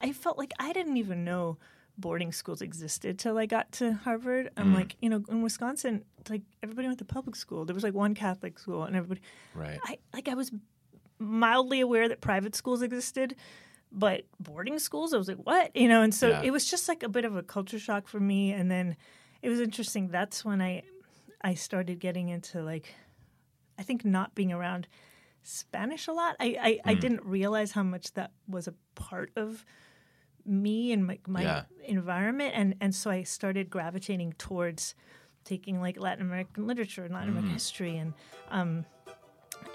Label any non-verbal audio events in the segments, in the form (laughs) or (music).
I felt like I didn't even know boarding schools existed till I got to Harvard. I'm hmm. like, you know, in Wisconsin, like everybody went to public school. There was like one Catholic school, and everybody. Right. I like I was mildly aware that private schools existed, but boarding schools, I was like, what? You know, and so Yeah. it was just like a bit of a culture shock for me. And then it was interesting. That's when I I started getting into like I think not being around Spanish a lot. I I, I hmm. didn't realize how much that was a part of me and my, my Yeah. environment and and so I started gravitating towards taking like Latin American literature and Latin American history and um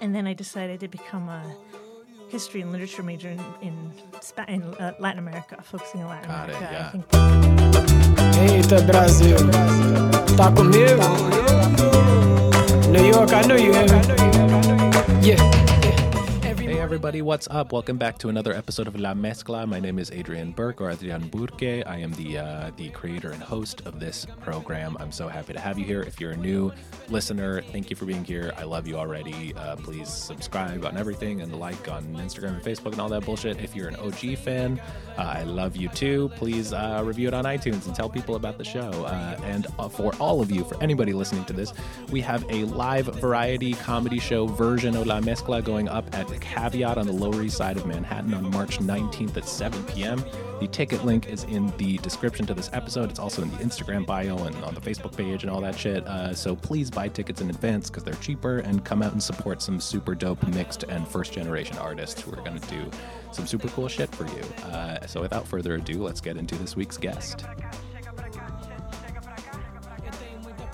and then I decided to become a history and literature major in in, Spa- in uh, Latin America, focusing on Latin Got it, America. yeah. I think Eita, Brasil. Tá comigo? New York, I know you hear me. Yeah. Everybody, what's up? Welcome back to another episode of La Mezcla. My name is Adrian Burke or Adrian Burke. I am the uh, the creator and host of this program. I'm so happy to have you here. If you're a new listener, thank you for being here. I love you already. Uh, please subscribe on everything and like on Instagram and Facebook and all that bullshit. If you're an OG fan, uh, I love you too. Please uh, review it on iTunes and tell people about the show. Uh, and uh, for all of you, for anybody listening to this, we have a live variety comedy show version of La Mezcla going up at Caveat on the Lower East Side of Manhattan on March 19th at 7 p.m. The ticket link is in the description to this episode. It's also in the Instagram bio and on the Facebook page and all that shit. Uh, so please buy tickets in advance because they're cheaper and come out and support some super dope mixed and first generation artists who are going to do some super cool shit for you. Uh, so without further ado, let's get into this week's guest.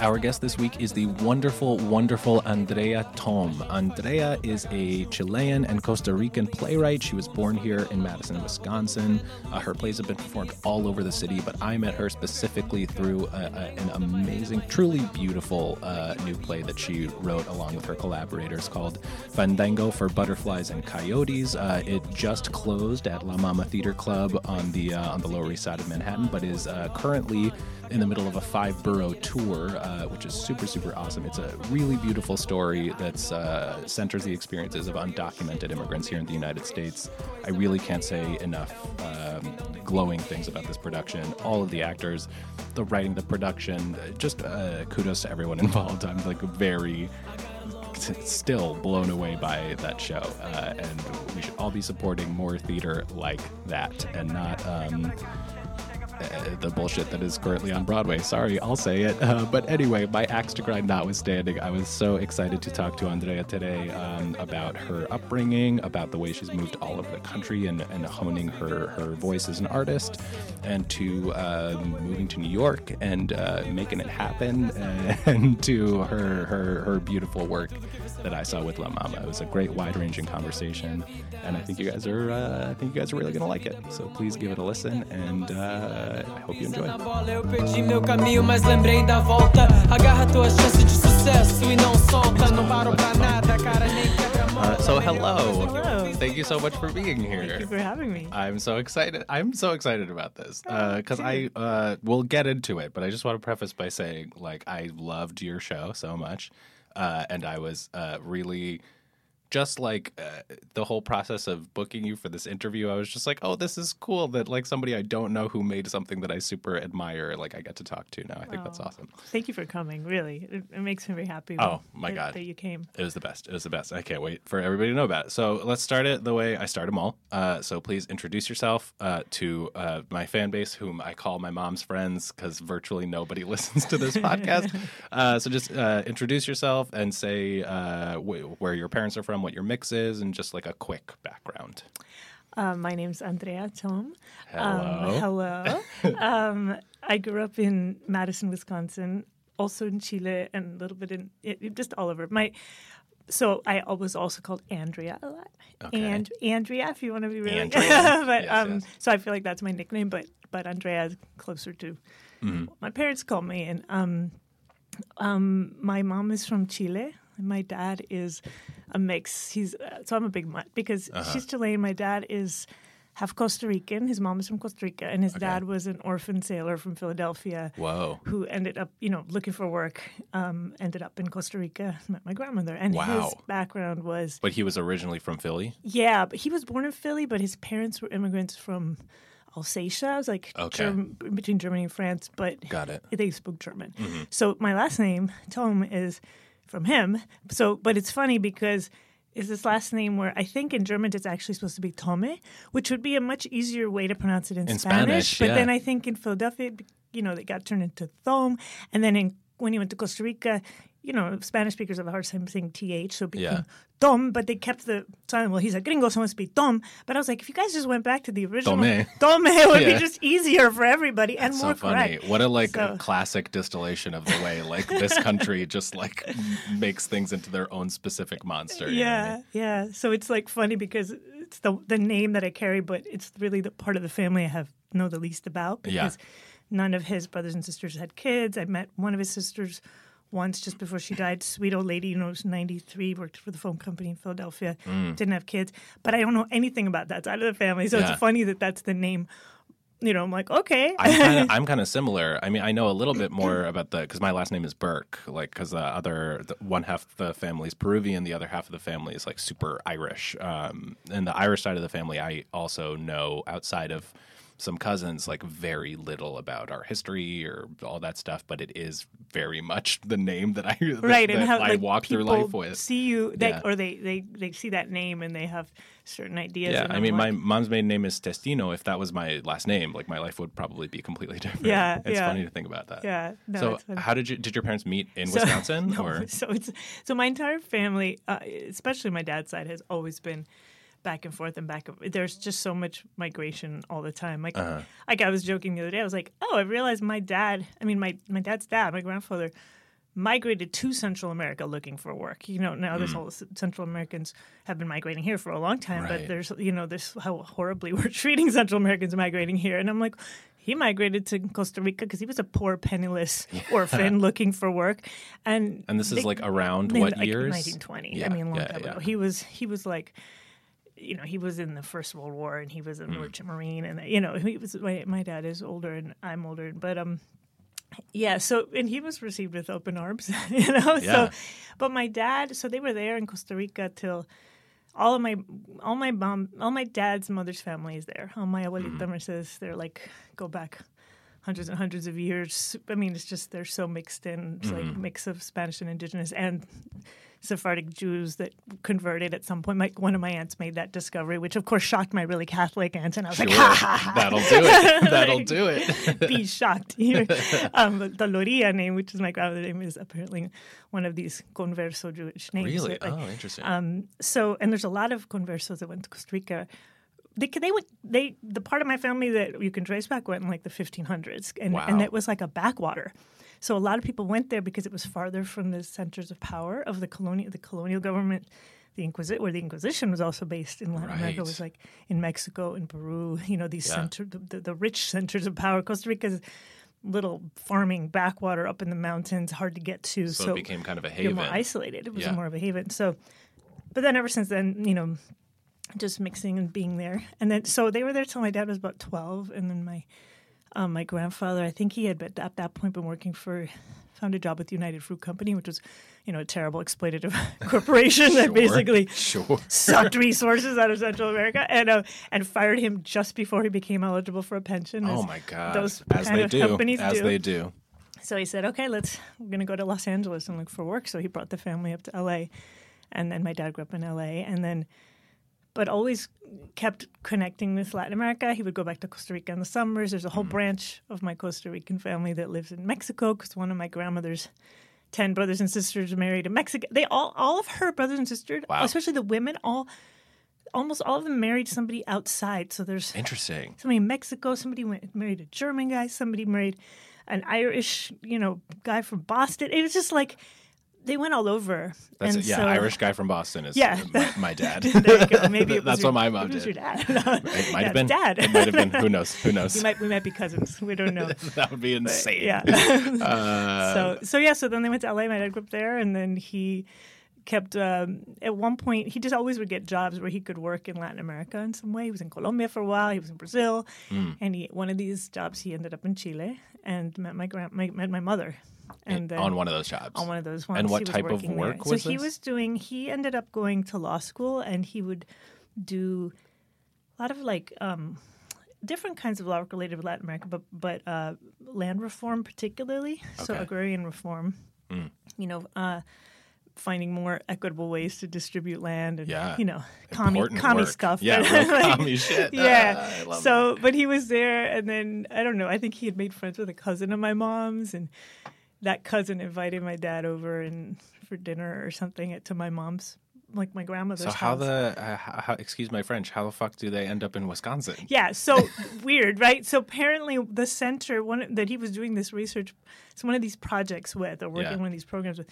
Our guest this week is the wonderful, wonderful Andrea Thome. Andrea is a Chilean and Costa Rican playwright. She was born here in Madison, Wisconsin. Uh, her plays have been performed all over the city, but I met her specifically through a, a, an amazing, truly beautiful uh, new play that she wrote along with her collaborators called Fandango for Butterflies and Coyotes. Uh, it just closed at La Mama Theater Club on the uh, on the Lower East Side of Manhattan, but is uh, currently in the middle of a five borough tour, uh, which is super, super awesome. It's a really beautiful story that uh, centers the experiences of undocumented immigrants here in the United States. I really can't say enough um, glowing things about this production. All of the actors, the writing, the production, just uh, kudos to everyone (laughs) involved. I'm like very still blown away by that show uh, and we should all be supporting more theater like that and not um, the bullshit that is currently on Broadway. Sorry, I'll say it. Uh, but anyway, my axe to grind notwithstanding, I was so excited to talk to Andrea today um, about her upbringing, about the way she's moved all over the country and, and honing her, her voice as an artist, and to um, moving to New York and uh, making it happen, (laughs) and to her, her, her beautiful work that I saw with La Mama. It was a great, wide-ranging conversation, and I think you guys are, uh, I think you guys are really gonna like it. So please give it a listen, and uh, I hope you enjoy. Na bola eu perdi meu caminho, mas lembrei da volta. Agarra tua chance de sucesso não solta. Não paro pra nada, cara, nem quebra a mão. Uh, so hello. Hello. Thank you so much for being Thank here. you for having me. I'm so excited. I'm so excited about this Oh, because I uh, we'll get into it, but I just want to preface by saying like I loved your show so much, uh, and I was uh, really just like uh, the whole process of booking you for this interview. I was just like, oh, this is cool that like somebody I don't know who made something that I super admire, like I get to talk to now. I think that's Oh. awesome. Thank you for coming. Really, it, it makes me very happy. Oh, that- my God. that you came. It was the best. It was the best. I can't wait for everybody to know about it. So let's start it the way I start them all. Uh, so please introduce yourself uh, to uh, my fan base, whom I call my mom's friends because virtually nobody (laughs) listens to this podcast. (laughs) Uh, so just uh, introduce yourself and say uh, wh- where your parents are from, what your mix is, and just like a quick background. Uh, my name's Andrea Thome. Hello. Um, hello. (laughs) um, I grew up in Madison, Wisconsin, also in Chile, and a little bit in it, just all over. My so I was also called Andrea a lot. Okay. And Andrea, if you want to be really, (laughs) but Yes, um, yes. so I feel like that's my nickname. But but Andrea is closer to what my parents call me. And um, um, my mom is from Chile. And my dad is a mix. He's uh, so I'm a big mutt because Uh-huh. she's Chilean. My dad is half Costa Rican. His mom is from Costa Rica, and his Okay. dad was an orphan sailor from Philadelphia who ended up, you know, looking for work. Um, ended up in Costa Rica. Met my grandmother, and Wow. his background was But he was originally from Philly. yeah, but he was born in Philly, but his parents were immigrants from Alsatia. It was like Okay. Germ- between Germany and France, but Got it. they spoke German. Mm-hmm. So my last name, Tom, is from him. So, but it's funny because is this last name where I think in German it's actually supposed to be Tome, which would be a much easier way to pronounce it in, In Spanish, But yeah. then I think in Philadelphia, you know, they got turned into Thome, and then in when he went to Costa Rica. You know, Spanish speakers have a hard time saying th, so it became Yeah. Tom. But they kept the sound. Well, he's a gringo, so it must be Tom. But I was like, if you guys just went back to the original Tome. Tome, it would (laughs) Yeah. be just easier for everybody and so more funny. correct. What a like So- classic distillation of the way like this (laughs) country just like makes things into their own specific monster. you know I Yeah, mean? yeah. So it's like funny because it's the the name that I carry, but it's really the part of the family I have know the least about Yeah. because none of his brothers and sisters had kids. I met one of his sisters once just before she died. Sweet old lady, you know, was 93, worked for the phone company in Philadelphia, didn't have kids. But I don't know anything about that side of the family. So Yeah. it's funny that that's the name. You know, I'm like, okay. I'm kind of (laughs) I'm kind of similar. I mean, I know a little bit more (clears throat) about the because my last name is Burke. Like, because the other the one half of the family is Peruvian, the other half of the family is like super Irish. Um, and the Irish side of the family, I also know outside of some cousins like very little about our history or all that stuff. But it is very much the name that I (laughs) that, right that and how I like, walk through life with. see you they, Yeah. or they, they they see that name and they have certain ideas Yeah, I mean, my mom's maiden name is Testino. If that was my last name, like my life would probably be completely (laughs) different. Yeah, it's yeah. funny to think about that. yeah no, so, how did you did your parents meet in (laughs) So- Wisconsin? no, or so it's so my entire family, uh, especially my dad's side, has always been back and forth and back. and- There's just so much migration all the time. Like, Uh-huh. like I was joking the other day. I was like, oh, I realized my dad. I mean, my my dad's dad, my grandfather. Migrated to Central America looking for work. You know, now there's all the Central Americans have been migrating here for a long time, Mm. Right. but there's, you know, there's how horribly (laughs) we're treating Central Americans migrating here. And I'm like, he migrated to Costa Rica because he was a poor, penniless (laughs) orphan looking for work. And and this is like around in, what like, years? 1920. Yeah, I mean, a long yeah, time ago. He was he was like, you know, he was in the First World War and he was a Mm. merchant marine, and you know, he was. My, my dad is older and I'm older, but um. Yeah, so and he was received with open arms, (laughs) you know. Yeah. So, but my dad, so they were there in Costa Rica till all of my, all my mom, all my dad's mother's family is there. All my abuelita Mm-hmm. Mercedes, they're like go back hundreds and hundreds of years. I mean, it's just they're so mixed in, it's like Mm-hmm. mix of Spanish and indigenous and Sephardic Jews that converted at some point. My, one of my aunts made that discovery, which of course shocked my really Catholic aunt, and I was Sure. like, ha ha ha. That'll do it. (laughs) That'll do it. Be shocked. Here. (laughs) um, the Loria name, which is my grandmother's name, is apparently one of these converso Jewish names. really? like, oh, interesting. um, so, and there's a lot of conversos that went to Costa Rica. They they went they the part of my family that you can trace back went in like the 1500s, and Wow. and it was like a backwater. So a lot of people went there because it was farther from the centers of power of the colonial the colonial government. The Inquisition, where the Inquisition was also based in Latin America, Right. was like in Mexico, in Peru. You know these Yeah. center, the, the, the rich centers of power. Costa Rica's little farming backwater up in the mountains, hard to get to. so, So, it became kind of a haven. more isolated. It was Yeah. more of a haven. So, but then ever since then, you know, just mixing and being there, and then so they were there till my dad was about twelve, and then my um, my grandfather, I think he had at that point been working for found a job with United Fruit Company, which was you know a terrible exploitative (laughs) corporation that basically Sure. sucked resources out of Central America and uh, and fired him just before he became eligible for a pension. Oh my God. Those as kind they of do. companies As do. they do. So he said, "Okay, let's we're going to go to Los Angeles and look for work." So he brought the family up to LA, and then my dad grew up in LA, and then, but always kept connecting with Latin America. He would go back to Costa Rica in the summers. There's a Mm. whole branch of my Costa Rican family that lives in Mexico because one of my grandmother's ten brothers and sisters married in Mexico. They all all of her brothers and sisters, Wow. especially the women, all almost all of them married somebody outside. So there's Interesting. somebody in Mexico, somebody went, married a German guy, somebody married an Irish, you know, guy from Boston. It was just like they went all over. That's and it. Yeah, so, Irish guy from Boston is (laughs) Yeah. my, my dad. (laughs) There you go. (laughs) Maybe it was That's your, what my mom maybe it was did. Your dad. It might Yeah, have been. dad. It might have been. Who knows? Who knows? we might we might be cousins. We don't know. that would be insane. yeah. Uh, so so yeah. So then they went to LA. My dad grew up there, and then he kept. Um, at one point, he just always would get jobs where he could work in Latin America in some way. He was in Colombia for a while. He was in Brazil, Hmm. and he one of these jobs he ended up in Chile and met my grand my, met my mother. And on one of those jobs. on one of those ones. And what type of work there. was so he this? was doing. He ended up going to law school, and he would do a lot of like um, different kinds of law related to Latin America, but but uh, land reform particularly. So agrarian reform. You know, uh, finding more equitable ways to distribute land and Yeah. you know, commie, commie stuff. Yeah, (laughs) like, commie shit. Yeah. Ah, so, but he was there, and then I don't know. I think he had made friends with a cousin of my mom's, and that cousin invited my dad over and for dinner or something at, to my mom's, like my grandmother's So how house. the uh, how, excuse my French? How the fuck do they end up in Wisconsin? Yeah, so (laughs) weird, right? So apparently, the center one that he was doing this research, so one of these projects with, or working Yeah. one of these programs with,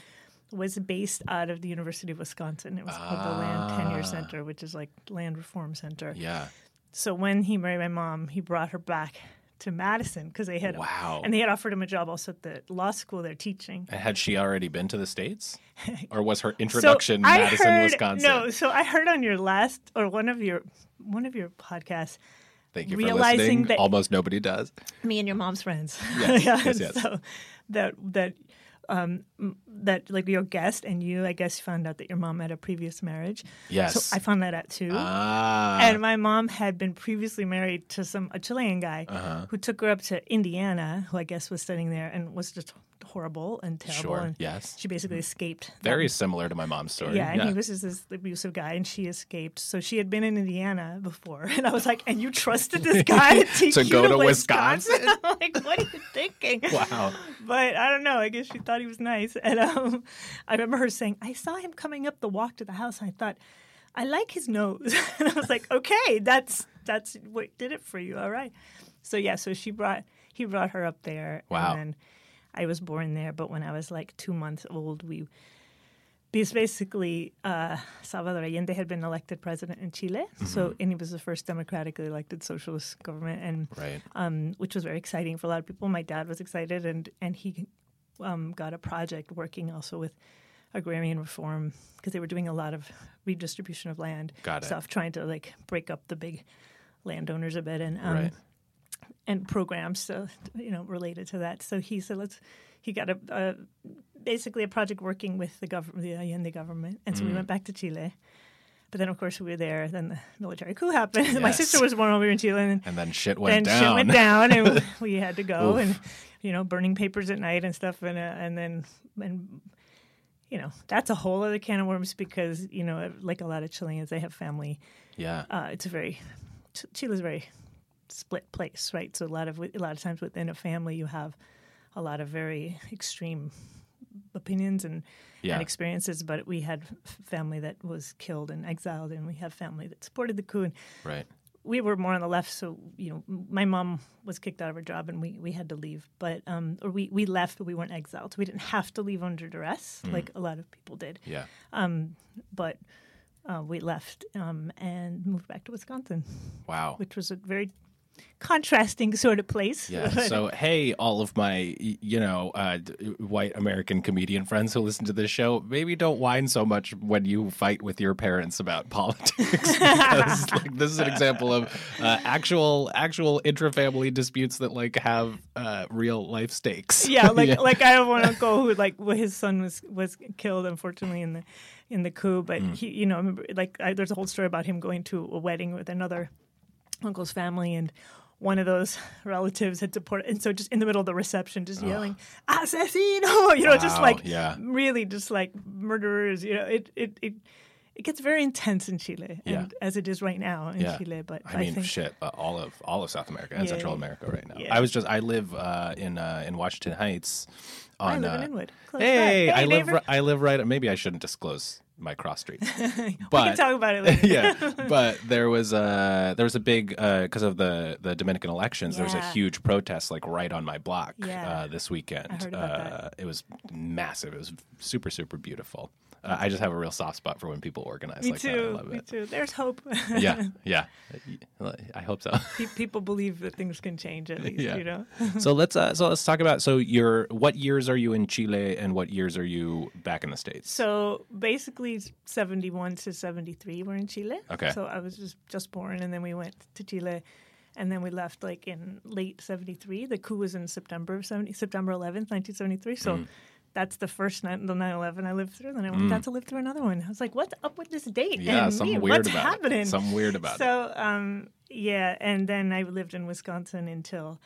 was based out of the University of Wisconsin. It was called the Land Tenure Center, which is like Land Reform Center. Ah. Yeah. So when he married my mom, he brought her back to Madison because they had Wow. and they had offered him a job also at the law school there teaching. Had she already been to the states, (laughs) or was her introduction so Madison, heard, Wisconsin? No, so I heard on your last or one of your one of your podcasts Thank you for realizing listening. that- Almost nobody does. me and your mom's friends. Yes, (laughs) Yeah, yes, yes. So that that um m- that like your guest and you, I guess, found out that your mom had a previous marriage. Yes. So I found that out too. Ah. and my mom had been previously married to some a Chilean guy Uh-huh. who took her up to Indiana, who I guess was studying there and was just horrible and terrible. Sure, And yes. She basically escaped. Very similar to my mom's story. Yeah, and he was just this abusive guy, and she escaped. So she had been in Indiana before, (laughs) and I was like, "And you trusted this (laughs) guy to To go to, to Wisconsin?" Wisconsin? (laughs) Like, what are you thinking? Wow. But I don't know. I guess she thought he was nice, (laughs) and um, I remember her saying, "I saw him coming up the walk to the house, and I thought." I like his nose, (laughs) and I was like, "Okay, that's that's what did it for you, all right." So yeah, so she brought he brought her up there, Wow. and then I was born there. But when I was like two months old, we because basically uh, Salvador Allende had been elected president in Chile, so and he was the first democratically elected socialist government, and Right. um, which was very exciting for a lot of people. My dad was excited, and and he um, got a project working also with agrarian reform because they were doing a lot of redistribution of land Got it. stuff, trying to like break up the big landowners a bit, and um, Right. and programs, so you know, related to that. So he said, let's. He got a, a basically a project working with the government, the Allende government, and so Mm. we went back to Chile. But then, of course, we were there. Then the military coup happened. (laughs) My sister was born over in Chile, and And then shit went then down. shit went down, and (laughs) we had to go, Oof. and you know, burning papers at night and stuff, and uh, and then and you know, that's a whole other can of worms because you know, like a lot of Chileans, they have family. Yeah. Uh, it's a very Ch- Chile's a very split place, right? So a lot of a lot of times within a family, you have a lot of very extreme opinions and, Yeah. and experiences. But we had family that was killed and exiled, and we have family that supported the coup. And Right. we were more on the left, so you know, my mom was kicked out of her job, and we, we had to leave. But um, or we we left, but we weren't exiled. We didn't have to leave under duress, like a lot of people did. Yeah. But uh, we left um, and moved back to Wisconsin, Wow. which was a very contrasting sort of place. Yeah. So, (laughs) hey, all of my, you know, uh, white American comedian friends who listen to this show, maybe don't whine so much when you fight with your parents about (laughs) politics. because, (laughs) like, this is an example of uh, actual, actual intra-family disputes that like have uh, real life stakes. yeah, like like I have one uncle who like his son was was killed unfortunately in the in the coup, but Mm. he you know like I, there's a whole story about him going to a wedding with another uncle's family and. One of those (laughs) relatives had supported, and so just in the middle of the reception, just yelling "asesino," (laughs) you know, just like yeah. really just like murderers. You know, it it it, it gets very intense in Chile, Yeah. and as it is right now in Yeah. Chile. But I mean, think shit, uh, all of all of South America and Yeah, Central. America right now. I was just, I live uh, in uh, in Washington Heights. On, I live in uh, Inwood. Close. Hey, Hey, I live, neighbor. ri- I live right. Maybe I shouldn't disclose my cross street. (laughs) we but can talk about it later. (laughs) yeah, (laughs) but there was a there was a big because of the the Dominican elections. There was a huge protest like right on my block Yeah. uh, this weekend. I heard about uh, that. It was massive. It was super super beautiful. Uh, I just have a real soft spot for when people organize Me like that. I too. love Me it. too. There's hope. Yeah, yeah. (laughs) I hope so. People believe that things can change at least, Yeah. you know. (laughs) so let's uh, so let's talk about so your what years are you in Chile and what years are you back in the states? So basically, seventy-one to seventy-three, we're in Chile. Okay. So I was just just born, and then we went to Chile, and then we left like in late '73. The coup was in September of '70, September 11th, 1973. So. Mm. That's the first night, the 9/11 I lived through. Then I went got to live through another one. I was like, what's up with this date? Mm. Yeah, and something me? weird what's about happening? it. Something weird about it. So, um, yeah, and then I lived in Wisconsin until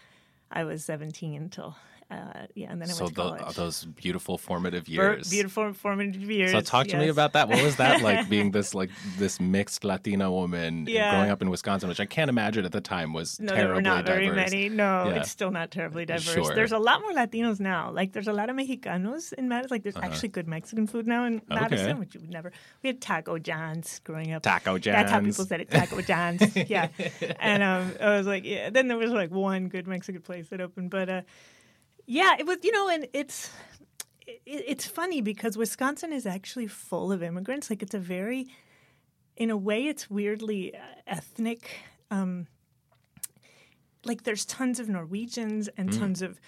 I was 17. Until uh, yeah, and then I So went to tho- college. those beautiful formative years. beautiful formative years. So talk to me about that. What was that like being (laughs) this like this mixed Latina woman Yeah. growing up in Wisconsin, which I can't imagine at the time was No, there terribly were not very many. No, Yeah. it's still not terribly diverse. Sure. There's a lot more Latinos now. Like there's a lot of Mexicanos in Madison. Like there's actually good Mexican food now in Madison, Uh-huh. Okay. which you would never. We had Taco John's growing up. Taco John's. That's how people said it. Taco John's. (laughs) yeah. And um, I was like, yeah. Then there was like one good Mexican place that opened, but uh, yeah, it was. You know, and it's. It, it's funny because Wisconsin is actually full of immigrants. Like it's a very, in a way, it's weirdly uh, ethnic. Um, like there's tons of Norwegians and Mm. tons of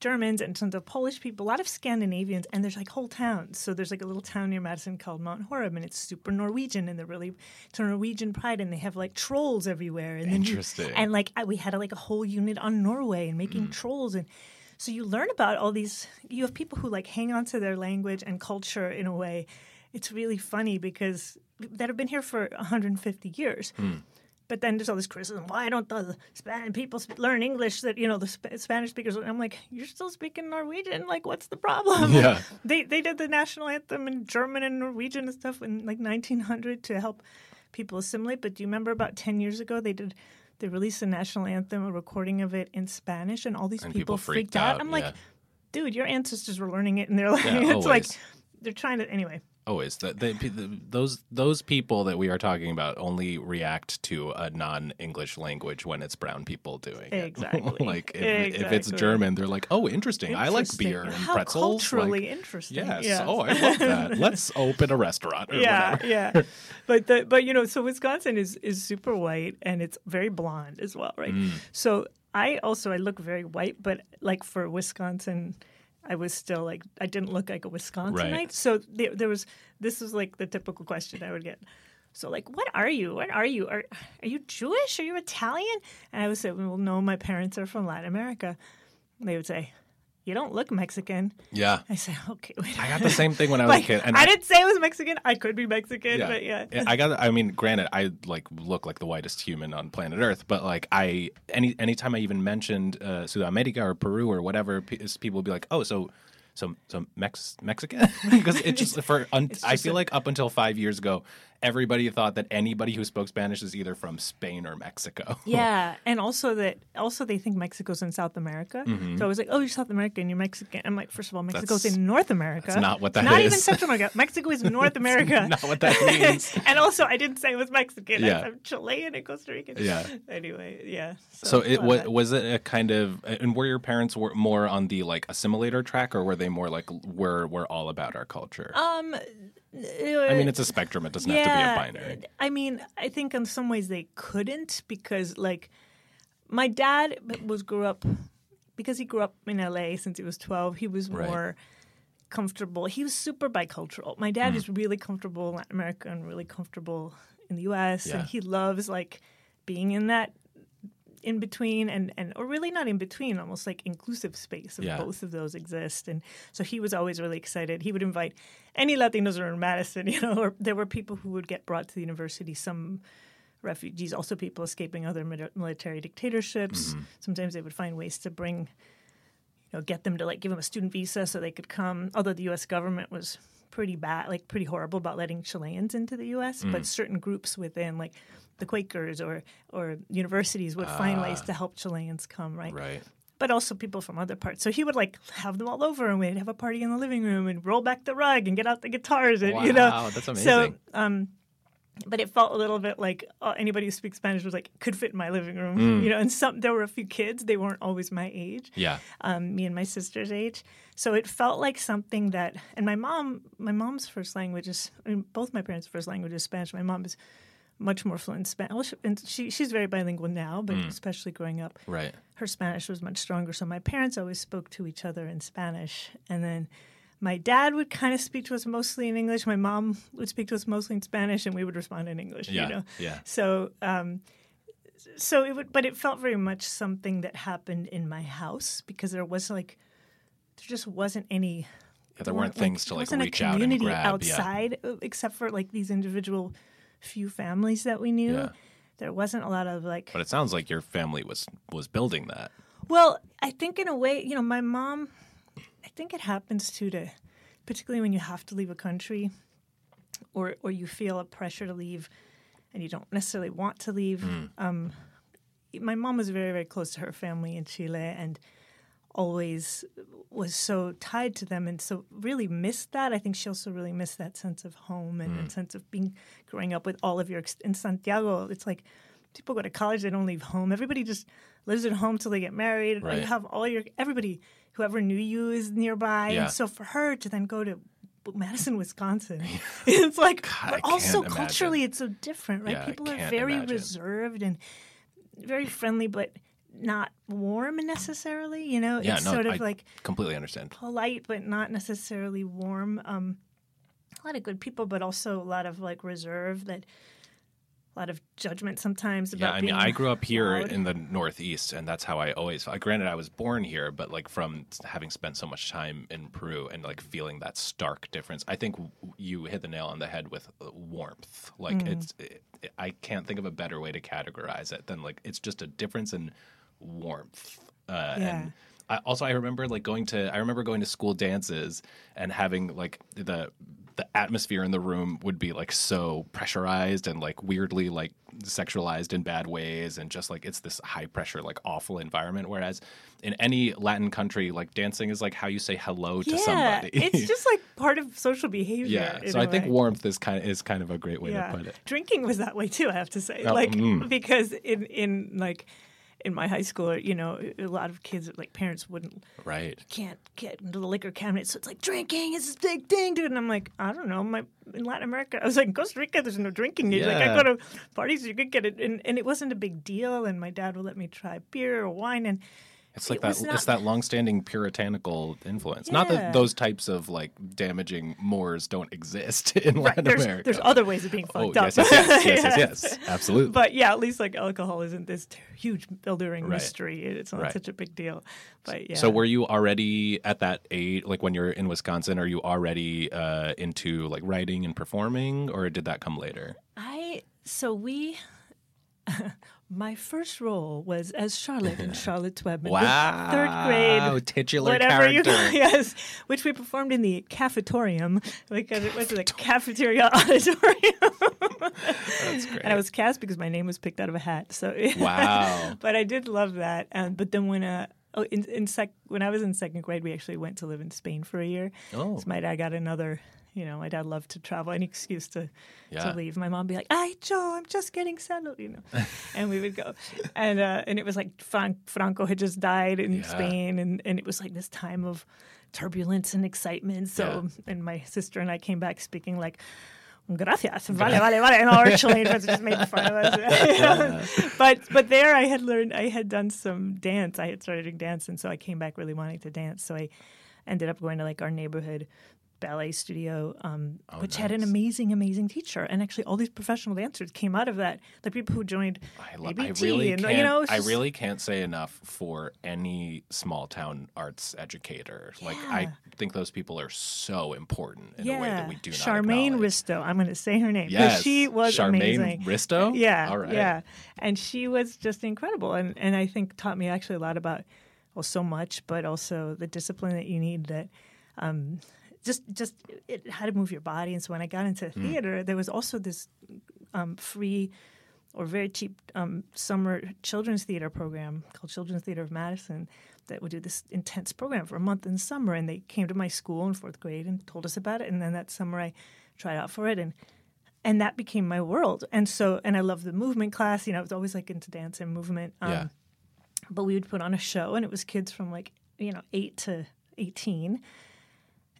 Germans and tons of Polish people, a lot of Scandinavians, and there's like whole towns. So there's like a little town near Madison called Mount Horeb, and it's super Norwegian, and they're really it's a Norwegian pride, and they have like trolls everywhere. And then you- and like I, we had like a whole unit on Norway and making Mm. trolls, and so you learn about all these. You have people who like hang on to their language and culture in a way. It's really funny because that have been here for 150 years. Hmm. But then there's all this criticism. Why don't the Spanish people sp- learn English? That you know the Sp- Spanish speakers. I'm like, you're still speaking Norwegian. Like, what's the problem? Yeah. (laughs) they they did the national anthem in German and Norwegian and stuff in like 1900 to help people assimilate. But do you remember about 10 years ago they did they released a national anthem, a recording of it in Spanish, and all these And people, people freaked out. out, I'm like, dude, your ancestors were learning it, and they're like, Yeah, (laughs) it's like they're trying to anyway. Always, the, the, the, those those people that we are talking about only react to a non-English language when it's brown people doing it. (laughs) Exactly. like if, if it's German, they're like, "Oh, interesting. I like beer and How pretzels." Culturally Like, interesting. yes. Yes. Oh, I love that. (laughs) Let's open a restaurant. Or yeah, whatever. yeah. (laughs) But the but you know, so Wisconsin is is super white and it's very blonde as well, right? Mm. So I also I look very white, but like for Wisconsin, I was still like I didn't look like a Wisconsinite. Right. So there, there was this was like the typical question I would get. So like, what are you? What are you? Are are you Jewish? Are you Italian? And I would say, well, no, my parents are from Latin America. And they would say, you don't look Mexican. Yeah. I say, okay, wait. I got the same thing when I was like, a kid. I, didn't say I was Mexican. I could be Mexican, yeah. but yeah. I got. I mean, granted, I like look like the whitest human on planet Earth, but like I any anytime I even mentioned uh, South America or Peru or whatever, people would be like, "Oh, so." So, so Mex Mexican (laughs) because it's just (laughs) for un- I just feel a- like up until five years ago, everybody thought that anybody who spoke Spanish is either from Spain or Mexico. (laughs) Yeah, and also that also they think Mexico's in South America. So I was like, "Oh, you're South American, you're Mexican." I'm like, first of all, Mexico's That's- in North America. that's not what that not even is. Central America. (laughs) Mexico is (laughs) North America. not what that means. and also, I didn't say it was Mexican. Yeah. I'm Chilean and Costa Rican. Yeah. Anyway, yeah. So it uh, was was it a kind of and were your parents were more on the like assimilator track or were they more like we're we're all about our culture? Um, I mean, it's a spectrum. It doesn't have to be a binary. I mean, I think in some ways they couldn't because, like, my dad was grew up because he grew up in LA since he was twelve. He was Right. more comfortable. He was super bicultural. My Mm. dad is really comfortable in Latin America and really comfortable in the U.S. Yeah. and he loves like being in that in between and and or really not in between almost like inclusive space of Yeah. both of those exist. And so he was always really excited. He would invite any latinos who were in madison (laughs) you know or there were people who would get brought to the university. Some refugees also people escaping other military dictatorships. Mm-hmm. Sometimes they would find ways to bring you know get them to like give them a student visa so they could come. Although the us government was pretty bad like pretty horrible about letting chileans into the us but mm. certain groups within like the quakers or or universities would find ways to help chileans come right Right. but also people from other parts. So he would like have them all over, and we'd have a party in the living room, and roll back the rug, and get out the guitars, and you know. Wow, that's So, amazing. um, but it felt a little bit like uh, anybody who speaks Spanish was like could fit in my living room, Mm. you know. And some there were a few kids; they weren't always my age Yeah. um, me and my sister's age. So it felt like something that, and my mom, my mom's first language is, I mean, both my parents' first language is Spanish. My mom is much more fluent in Spanish, and she, she's very bilingual now, but especially growing up, Right. her Spanish was much stronger. So my parents always spoke to each other in Spanish, and then. My dad would kind of speak to us mostly in English. My mom would speak to us mostly in Spanish, and we would respond in English. Yeah, You know, yeah. so um, so it would, but it felt very much something that happened in my house because there was like, there just wasn't any Yeah, there weren't things to like reach out and community grab. Outside, uh, except for like these individual few families that we knew. Yeah. There wasn't a lot of like. But it sounds like your family was was building that. Well, I think in a way, you know, my mom. I think it happens too to, particularly when you have to leave a country, or or you feel a pressure to leave, and you don't necessarily want to leave. Um, my mom was very very close to her family in Chile, and always was so tied to them and so really missed that. I think she also really missed that sense of home and, and sense of being growing up with all of your in Santiago. It's like people go to college, they don't leave home. Everybody just lives at home till they get married. Right. You have all your everybody whoever knew you is nearby, Yeah. and so for her to then go to Madison, Wisconsin, (laughs) (laughs) it's like, God, also culturally, it's so different, right? Yeah, people are very imagine. reserved and very friendly, but not warm necessarily. You know, Yeah, it's no, sort of I like completely understand. polite, but not necessarily warm. Um, a lot of good people, but also a lot of like reserve that. A lot of judgment sometimes about Yeah, I mean, I grew up here loud. in the Northeast, and that's how I always. uh, Granted, I was born here, but like from having spent so much time in Peru and like feeling that stark difference, I think you hit the nail on the head with uh, warmth. Like Mm. it's, it, I can't think of a better way to categorize it than like it's just a difference in warmth. Uh, Yeah. And I, also, I remember like going to, I remember going to school dances and having like the the atmosphere in the room would be like so pressurized and like weirdly like sexualized in bad ways and just like it's this high pressure like awful environment whereas in any latin country like dancing is like how you say hello to yeah, somebody it's (laughs) just like part of social behavior. yeah so i think warmth is kind of is kind of a great way yeah. to put it Drinking was that way too. I have to say, Oh, like mm. because in in like in my high school, you know, a lot of kids like parents wouldn't right can't get into the liquor cabinet, so it's like drinking is this big thing, dude. And I'm like, I don't know, my in Latin America, I was like, in Costa Rica, there's no drinking. age. Like I go to parties, you could get it, and, and it wasn't a big deal. And my dad would let me try beer or wine, and It's like It that. was it's that long-standing puritanical influence. Not that those types of like damaging Moors don't exist (laughs) in Latin there's America. there's other ways of being oh fucked up. yes, yes, yes, yes, yes, (laughs) yes, absolutely. But yeah, at least like alcohol isn't this huge buildering Right. mystery. It's not Right. such a big deal. But yeah. So were you already at that age, like when you're in Wisconsin? Are you already uh, into like writing and performing, or did that come later? I so we (laughs) my first role was as Charlotte in (laughs) Charlotte's Web in the third grade. titular Whatever you character. (laughs) yes, which we performed in the cafetorium because it was the cafeteria (laughs) auditorium, That's great. and I was cast because my name was picked out of a hat. So Wow. but I did love that. Um, but then when uh, oh, in, in sec when I was in second grade, we actually went to live in Spain for a year. Oh. So my dad got another. You know, my dad loved to travel. Any excuse to Yeah. to leave. My mom be like, "Ay, Joe, I'm just getting settled," you know, (laughs) and we would go, and uh, and it was like Fran- Franco had just died in Yeah. Spain, and and it was like this time of turbulence and excitement. So, and my sister and I came back speaking like. Gracias, (laughs) vale, vale, vale. And all our Chilean friends just made fun of us. (laughs) but but there, I had learned, I had done some dance. I had started doing dance, and so I came back really wanting to dance. So I ended up going to like our neighborhood ballet studio, um, which had an amazing, amazing teacher. And actually, all these professional dancers came out of that. The people who joined I, lo- ABT, I really and you know, it's I really can't say enough for any small town arts educator. Like I think those people are so important in a way that we do not. Charmaine. Risto. I'm going to say her name. Yes, she was Charmaine amazing. Risto. Yeah, all right. yeah, and she was just incredible, and and I think taught me actually a lot about well so much, but also the discipline that you need that. Um, just, just it, how to move your body, and so when I got into Hmm. theater, there was also this um, free or very cheap um, summer children's theater program called Children's Theater of Madison that would do this intense program for a month in the summer. And they came to my school in fourth grade and told us about it. And then that summer I tried out for it and and that became my world. And so and I loved the movement class. You know, I was always like into dance and movement. Um, Yeah. But we would put on a show and it was kids from like, you know, eight to eighteen.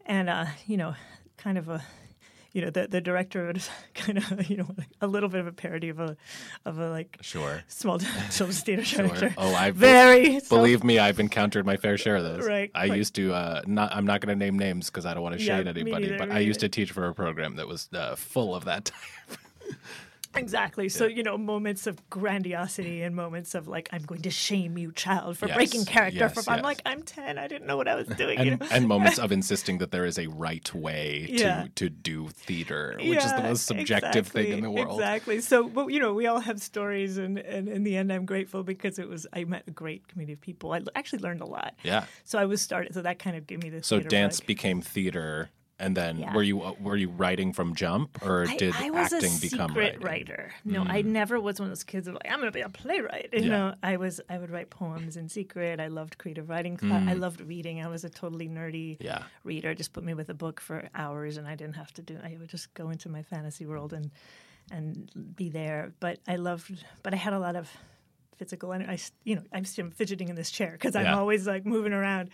And uh, you know, kind of a you know, the the director was (laughs) kind of you know a little bit of a parody of a of a like Sure. small (laughs) children's theater Sure. director. Oh, I very self- believe me, I've encountered my fair share of those. Right, I quite- used to. Uh, not. I'm not going to name names because I don't want to Yeah, shade me anybody. neither, but I used to teach for a program that was uh, full of that type. (laughs) Exactly. So, you know, moments of grandiosity and moments of like, I'm going to shame you, child, for breaking Yes, character. yes, from I'm like, I'm 10. I didn't know what I was doing. you And, know? and moments (laughs) of insisting that there is a right way Yeah. to, to do theater, which is the most subjective thing in the world. Exactly. So, but you know, we all have stories, and, and in the end, I'm grateful because it was I met a great community of people. I actually learned a lot. Yeah. So I was started. So that kind of gave me this. So dance became theater, and then Yeah. were you uh, were you writing from jump, or I, did I was acting a become secret writing? writer. No, I never was one of those kids who like I'm going to be a playwright. You Yeah. know, I was I would write poems in secret. I loved creative writing. Cla- I loved reading. I was a totally nerdy Yeah. reader. Just put me with a book for hours, and I didn't have to do. I would just go into my fantasy world and and be there. But I loved. But I had a lot of physical and I, you know, I'm fidgeting in this chair because I'm Yeah. always like moving around.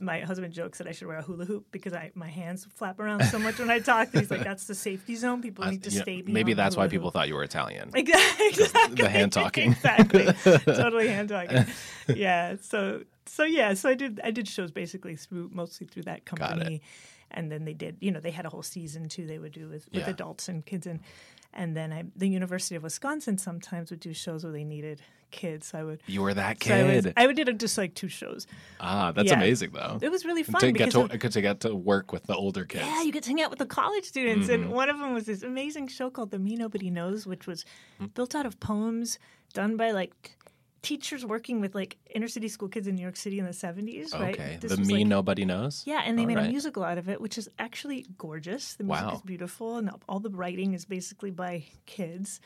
My husband jokes that I should wear a hula hoop because I my hands flap around so much when I talk. He's like, "That's the safety zone. People need to know, stay." maybe that's why hula people thought you were Italian. Exactly. the hand talking. exactly. (laughs) totally hand talking. Yeah. So so yeah. So I did I did shows basically through mostly through that company, and then they did you know they had a whole season too they would do with, with Yeah. adults and kids and and then I the University of Wisconsin sometimes would do shows where they needed kids. So I would. You were that So I, was, kid. I would did just like two shows. ah, that's Yeah. amazing though. It was really fun to get because to, of- to get to work with the older kids. Yeah, you get to hang out with the college students. Mm-hmm. And one of them was this amazing show called The Me Nobody Knows, which was built out of poems done by like teachers working with like inner city school kids in New York City in the 70s, right? okay, This the me like- nobody knows. Yeah, and they All made a musical out of it, which is actually gorgeous. The music Wow. is beautiful, and all the writing is basically by kids.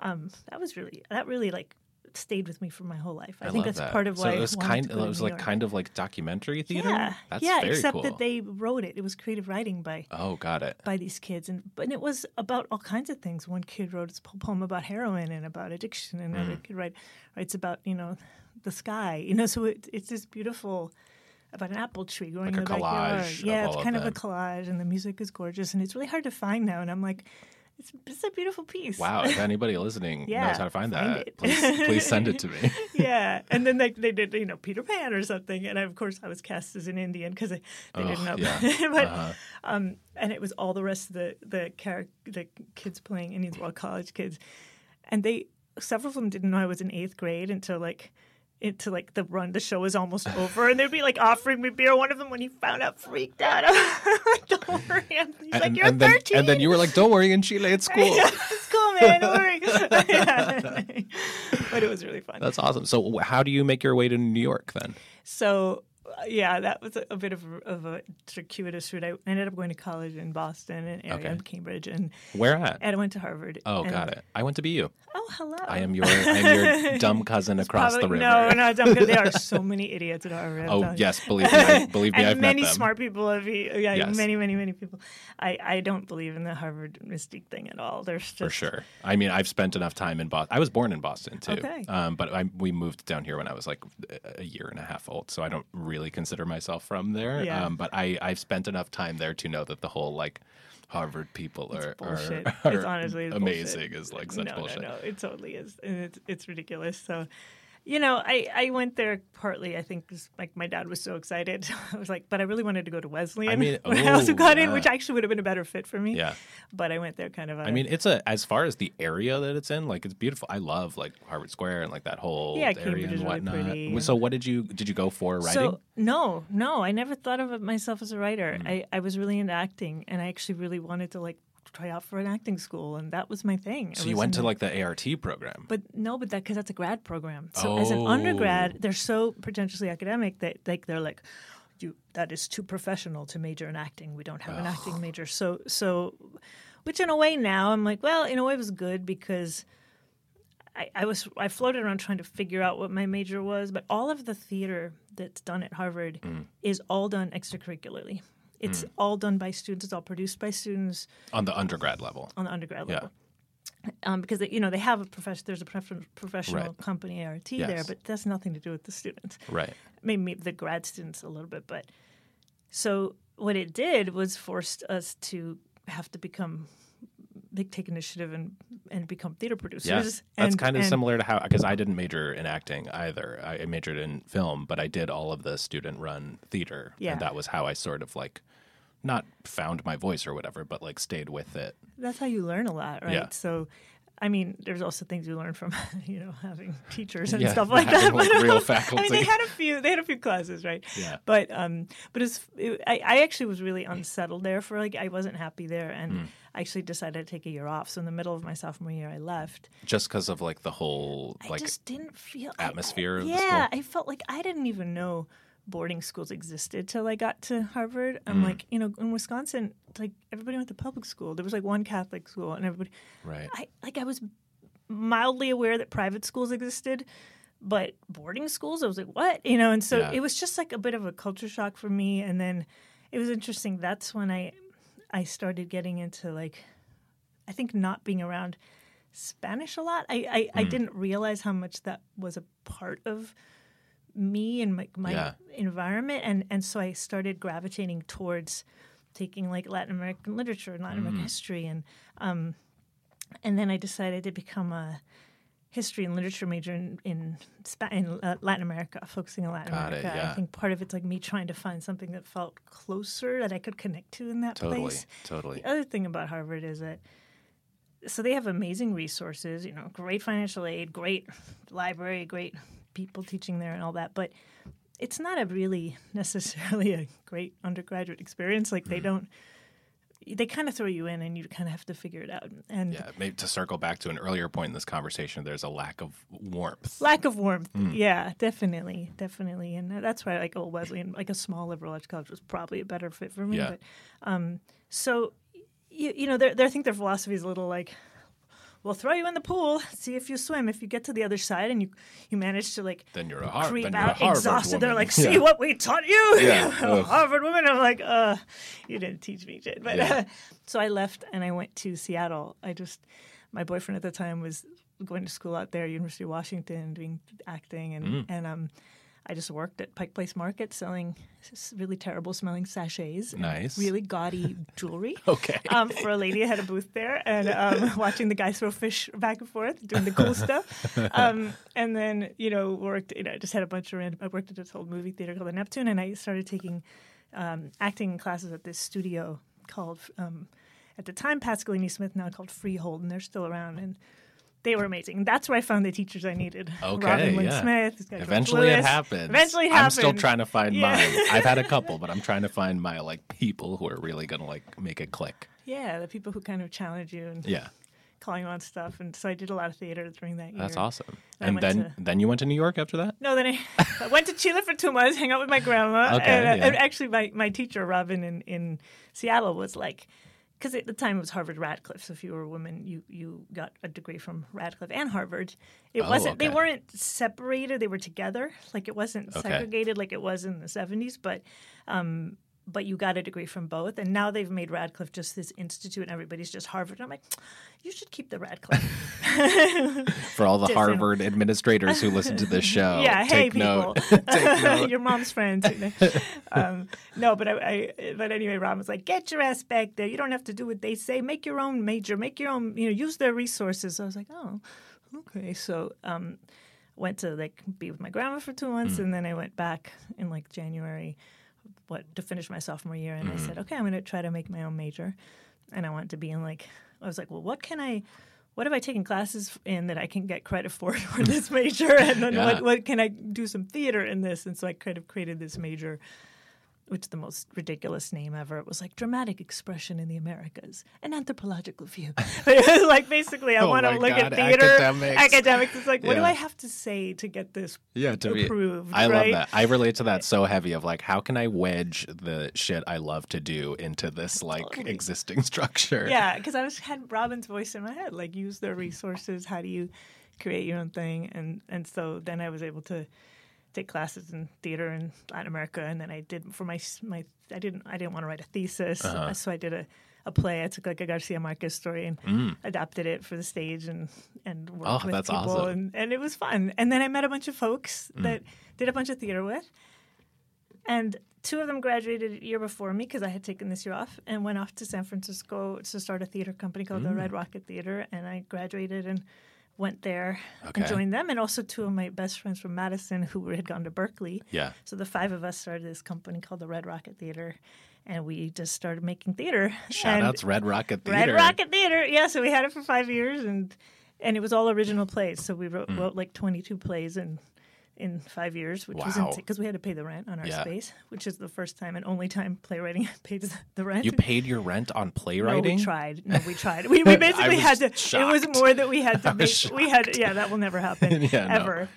Um, that was really that really like stayed with me for my whole life. I, I think that's that. part of so why it was kind. It was like York. kind of like documentary theater. yeah, That's yeah, except cool. that they wrote it. It was creative writing by Oh, got it. by these kids and but it was about all kinds of things one kid wrote a po- poem about heroin and about addiction and Mm. another kid write, writes about you know the sky you know so it, it's this beautiful about an apple tree growing Like in a the backyard of yeah it's kind of, a collage and the music is gorgeous and it's really hard to find now and i'm like it's, it's a beautiful piece Wow, if anybody listening (laughs) Yeah, knows how to find find that, please, please send it to me. (laughs) yeah and then they, they did you know peter pan or something and of course i was cast as an indian because they, they didn't know yeah. (laughs) but Uh-huh. um, and it was all the rest of the the the kids playing Indians, well, college kids, and they several of them didn't know I was in eighth grade until like into like the run the show was almost over and they'd be like offering me beer one of them when he found out freaked out (laughs) like don't worry he's like you're and then, 13 and then you were like, "Don't worry, in Chile, it's (laughs) cool." yeah, it's cool man don't worry Yeah. (laughs) but it was really fun That's awesome. So, how do you make your way to New York then? So yeah, that was a, bit of a, of a circuitous route. I ended up going to college in Boston and area Okay. in Cambridge, and Where at? and I went to Harvard. Oh, got it. I went to BU. Oh, hello. I am your I am your (laughs) dumb cousin across the river. No, no, don't there are so (laughs) many idiots at Harvard. Oh yes, believe me, I, believe me, (laughs) and I've many met them. smart people have yeah, Yes. many, many, many people. I, I don't believe in the Harvard mystique thing at all. There's just for sure. I mean, I've spent enough time in Boston. I was born in Boston too, Okay. um, but I, we moved down here when I was like a year and a half old, so I don't really consider myself from there. Yeah. Um, but I, I've spent enough time there to know that the whole like Harvard people are, bullshit. are, It's honestly amazing. bullshit. Is like such no, bullshit. No, no, it totally is, and it's it's ridiculous. So, you know, I I went there partly. I think like my dad was so excited. (laughs) I was like, but I really wanted to go to Wesleyan. I mean, (laughs) when I also ooh, got in, which actually would have been a better fit for me. Yeah. but I went there kind of. I mean, it's a as far as the area that it's in, like it's beautiful. I love like Harvard Square and like that whole Yeah, area Cambridge and is really whatnot. pretty. So, what did you did you go for writing? So no, no, I never thought of myself as a writer. Mm. I, I was really into acting, and I actually really wanted to like try out for an acting school, and that was my thing. I so you went to like the ART program. But no, but that because that's a grad program. So as an Oh. undergrad, they're so pretentiously academic that like they're like, you that is too professional to major in acting. We don't have an acting major. So so, which in a way now I'm like, well, in a way it was good because. I, I was I floated around trying to figure out what my major was, but all of the theater that's done at Harvard Mm. is all done extracurricularly. It's all done by students. It's all produced by students on the undergrad level. on the undergrad Yeah. level. Um, because they, you know they have a profession. There's a prof- professional Right. company ART there, but that's nothing to do with the students. Right. Maybe, maybe the grad students a little bit, but so what it did was forced us to have to become big take initiative and and become theater producers. Yeah, that's and, kind of and- similar to how because I didn't major in acting either. I majored in film, but I did all of the student run theater, Yeah. and that was how I sort of like not found my voice or whatever, but like stayed with it. that's how you learn a lot, right? Yeah. So, I mean, there's also things you learn from, (laughs) you know, having teachers and Yeah, stuff (laughs) like that. But, real um, I mean, they had a few. They had a few classes, right? Yeah. But um, but it's it, I, I actually was really unsettled there for like I wasn't happy there, and Hmm. I actually decided to take a year off. So in the middle of my sophomore year, I left. Just because of like the whole I like just didn't feel I- atmosphere I, of the yeah? I felt like I didn't even know boarding schools existed till I got to Harvard. Mm. I'm like, you know, in Wisconsin, like everybody went to public school. There was like one Catholic school, and everybody. right. I like I was mildly aware that private schools existed, but boarding schools, I was like, what? You know, and so Yeah. it was just like a bit of a culture shock for me. And then it was interesting. That's when I I started getting into like I think not being around Spanish a lot. I I, Hmm. I didn't realize how much that was a part of me and my, my Yeah. environment and and so I started gravitating towards taking like Latin American literature and Latin Mm. American history and um and then I decided to become a history and literature major in in, Spa- in uh, Latin America, focusing on Latin Got it, America. yeah. I think part of it's like me trying to find something that felt closer that I could connect to in that Totally. place. Totally. The other thing about Harvard is that so they have amazing resources, you know, great financial aid, great library, great people teaching there and all that, but it's not a really (laughs) necessarily a great undergraduate experience. Like Mm. they don't they kind of throw you in and you kind of have to figure it out. And Yeah, maybe to circle back to an earlier point in this conversation, there's a lack of warmth. lack of warmth. Hmm. Yeah, definitely, definitely, and that's why like Old Wesleyan, like a small liberal arts college, was probably a better fit for me. Yeah. But um, so you, you know, I think their philosophy is a little like. We'll throw you in the pool, see if you swim. If you get to the other side and you, you manage to like Then you're a Har- creep then you're a out exhausted, they're like, "See Yeah. what we taught you, Yeah. (laughs) Harvard woman." I'm like, "Uh, you didn't teach me shit." But Yeah. uh, (laughs) so I left and I went to Seattle. I just, my boyfriend at the time was going to school out there, University of Washington, doing acting, and Mm. and um, I just worked at Pike Place Market selling really terrible smelling sachets, Nice. really gaudy (laughs) jewelry. (laughs) Okay. Um, for a lady who had a booth there, and um, (laughs) watching the guys throw fish back and forth, doing the cool stuff. Um, and then you know worked. You know, I just had a bunch of random. I worked at this old movie theater called the Neptune, and I started taking um, acting classes at this studio called. Um, at the time, Pasqualini Smith, now called Freehold, and they're still around. And they were amazing. That's where I found the teachers I needed. Okay, Robin Lynn yeah. Smith. Eventually it happened. Eventually it I'm still trying to find Yeah. mine. I've had a (laughs) couple, but I'm trying to find my like people who are really gonna like make it click. Yeah, the people who kind of challenge you and Yeah. calling on stuff. And so I did a lot of theater during that year. That's awesome. I And then to- then you went to New York after that? No, then I, (laughs) I went to Chile for two months, hang out with my grandma. Okay, and, uh, yeah. and actually, my, my teacher, Robin, in, in Seattle was like, because at the time it was Harvard Radcliffe. So if you were a woman, you, you got a degree from Radcliffe and Harvard. It Oh, wasn't, they weren't separated, they were together. Like it wasn't Okay. segregated like it was in the 70s, but. Um, but you got a degree from both, and now they've made Radcliffe just this institute, and everybody's just Harvard. I'm like, you should keep the Radcliffe. (laughs) For all the Different. Harvard administrators who listen to this (laughs) show. yeah, hey people, (laughs) take note. your mom's friends. um, no, but I, I, but anyway, Rob was like, "Get your ass back there. You don't have to do what they say. Make your own major. Make your own. You know, use their resources." I was like, "Oh, okay." So, um, went to like be with my grandma for two months, and then I went back in like January, what to finish my sophomore year, and I Hmm. said, "Okay, I'm going to try to make my own major," and I want to be in like, I was like, "Well, what can I?" What have I taken classes in that I can get credit for (laughs) for this major? And then (laughs) Yeah. what, what can I do some theater in this? And so I kind of created this major, which is the most ridiculous name ever. It was like dramatic expression in the Americas, an anthropological view. (laughs) (laughs) like basically, I Oh want to look God, at theater academics. academics. It's like, what do I have to say to get this Yeah, to be? I right? love that. I relate to that so heavy of like how can I wedge the shit I love to do into this like Totally. existing (laughs) structure? Yeah, because I was had Robin's voice in my head, like use their resources. How do you create your own thing? And and so then I was able to take classes in theater in Latin America, and then I did for my my I didn't I didn't want to write a thesis, Uh-huh. so I did a. A play. I took like a Garcia Marquez story and adapted it for the stage and and worked Mm. Oh, with people awesome. and, and it was fun. And then I met a bunch of folks Mm. that did a bunch of theater with, and two of them graduated a year before me because I had taken this year off and went off to San Francisco to start a theater company called the Mm. Red Rocket Theater. And I graduated and went there Okay. and joined them. And also two of my best friends from Madison who had gone to Berkeley. Yeah. So the five of us started this company called the Red Rocket Theater. And we just started making theater. Shout And outs Red Rocket Theater. Red Rocket Theater. Yeah, so we had it for five years and and it was all original plays. So we wrote, hmm. wrote like 22 plays in in five years, which was Wow. because we had to pay the rent on our Yeah. space, which is the first time and only time playwriting (laughs) paid the rent. You paid your rent on No, playwriting? we tried. No, we tried. (laughs) We, we basically had to. It was more that we had to. (laughs) Make, we had. Yeah, that will never happen Yeah, ever.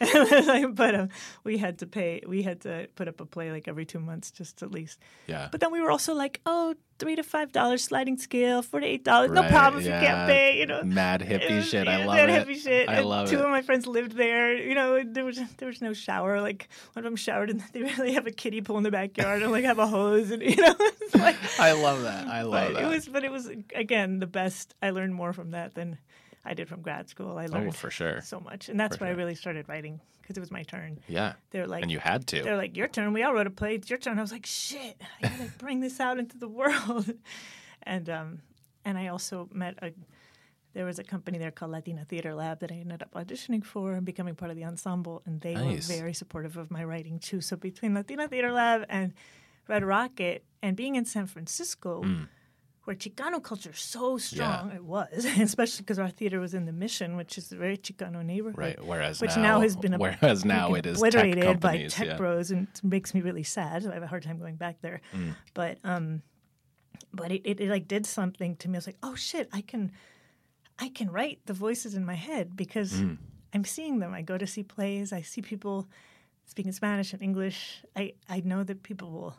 but um, we had to pay. We had to put up a play like every two months, just at least. Yeah. But then we were also like, oh, three to five dollars sliding scale, four to eight dollars, no Right, problem if yeah. you can't pay. You know, Mad hippie was- shit. I love that it. hippie shit. I And love two it. of my friends lived there. You know, there was there was no shower. Like one of them showered, and (laughs) they really have a kiddie pool in the backyard, and like have a hose, and (laughs) you know, like. I love that. I love But that. it was, but it was again the best. I learned more from that than I did from grad school. I learned oh, for sure. so much, and that's For why I really started writing because it was my turn. Yeah. They're like, And you had to. they're like, your turn. We all wrote a play. It's your turn. I was like, shit, I gotta (laughs) bring this out into the world. (laughs) and um, and I also met a. There was a company there called Latina Theater Lab that I ended up auditioning for and becoming part of the ensemble, and they Nice. were very supportive of my writing too. So between Latina Theater Lab and Red Rocket, and being in San Francisco, where Chicano culture is so strong, it was, (laughs) especially because our theater was in the Mission, which is a very Chicano neighborhood Right. Whereas which now, now, has been (laughs) whereas now it is tech obliterated by tech yeah. bros, and it makes me really sad. So I have a hard time going back there, Mm. but um, but it, it, it like did something to me. I was like, oh shit, I can, I can write the voices in my head because Mm. I'm seeing them. I go to see plays. I see people speaking Spanish and English. I I know that people will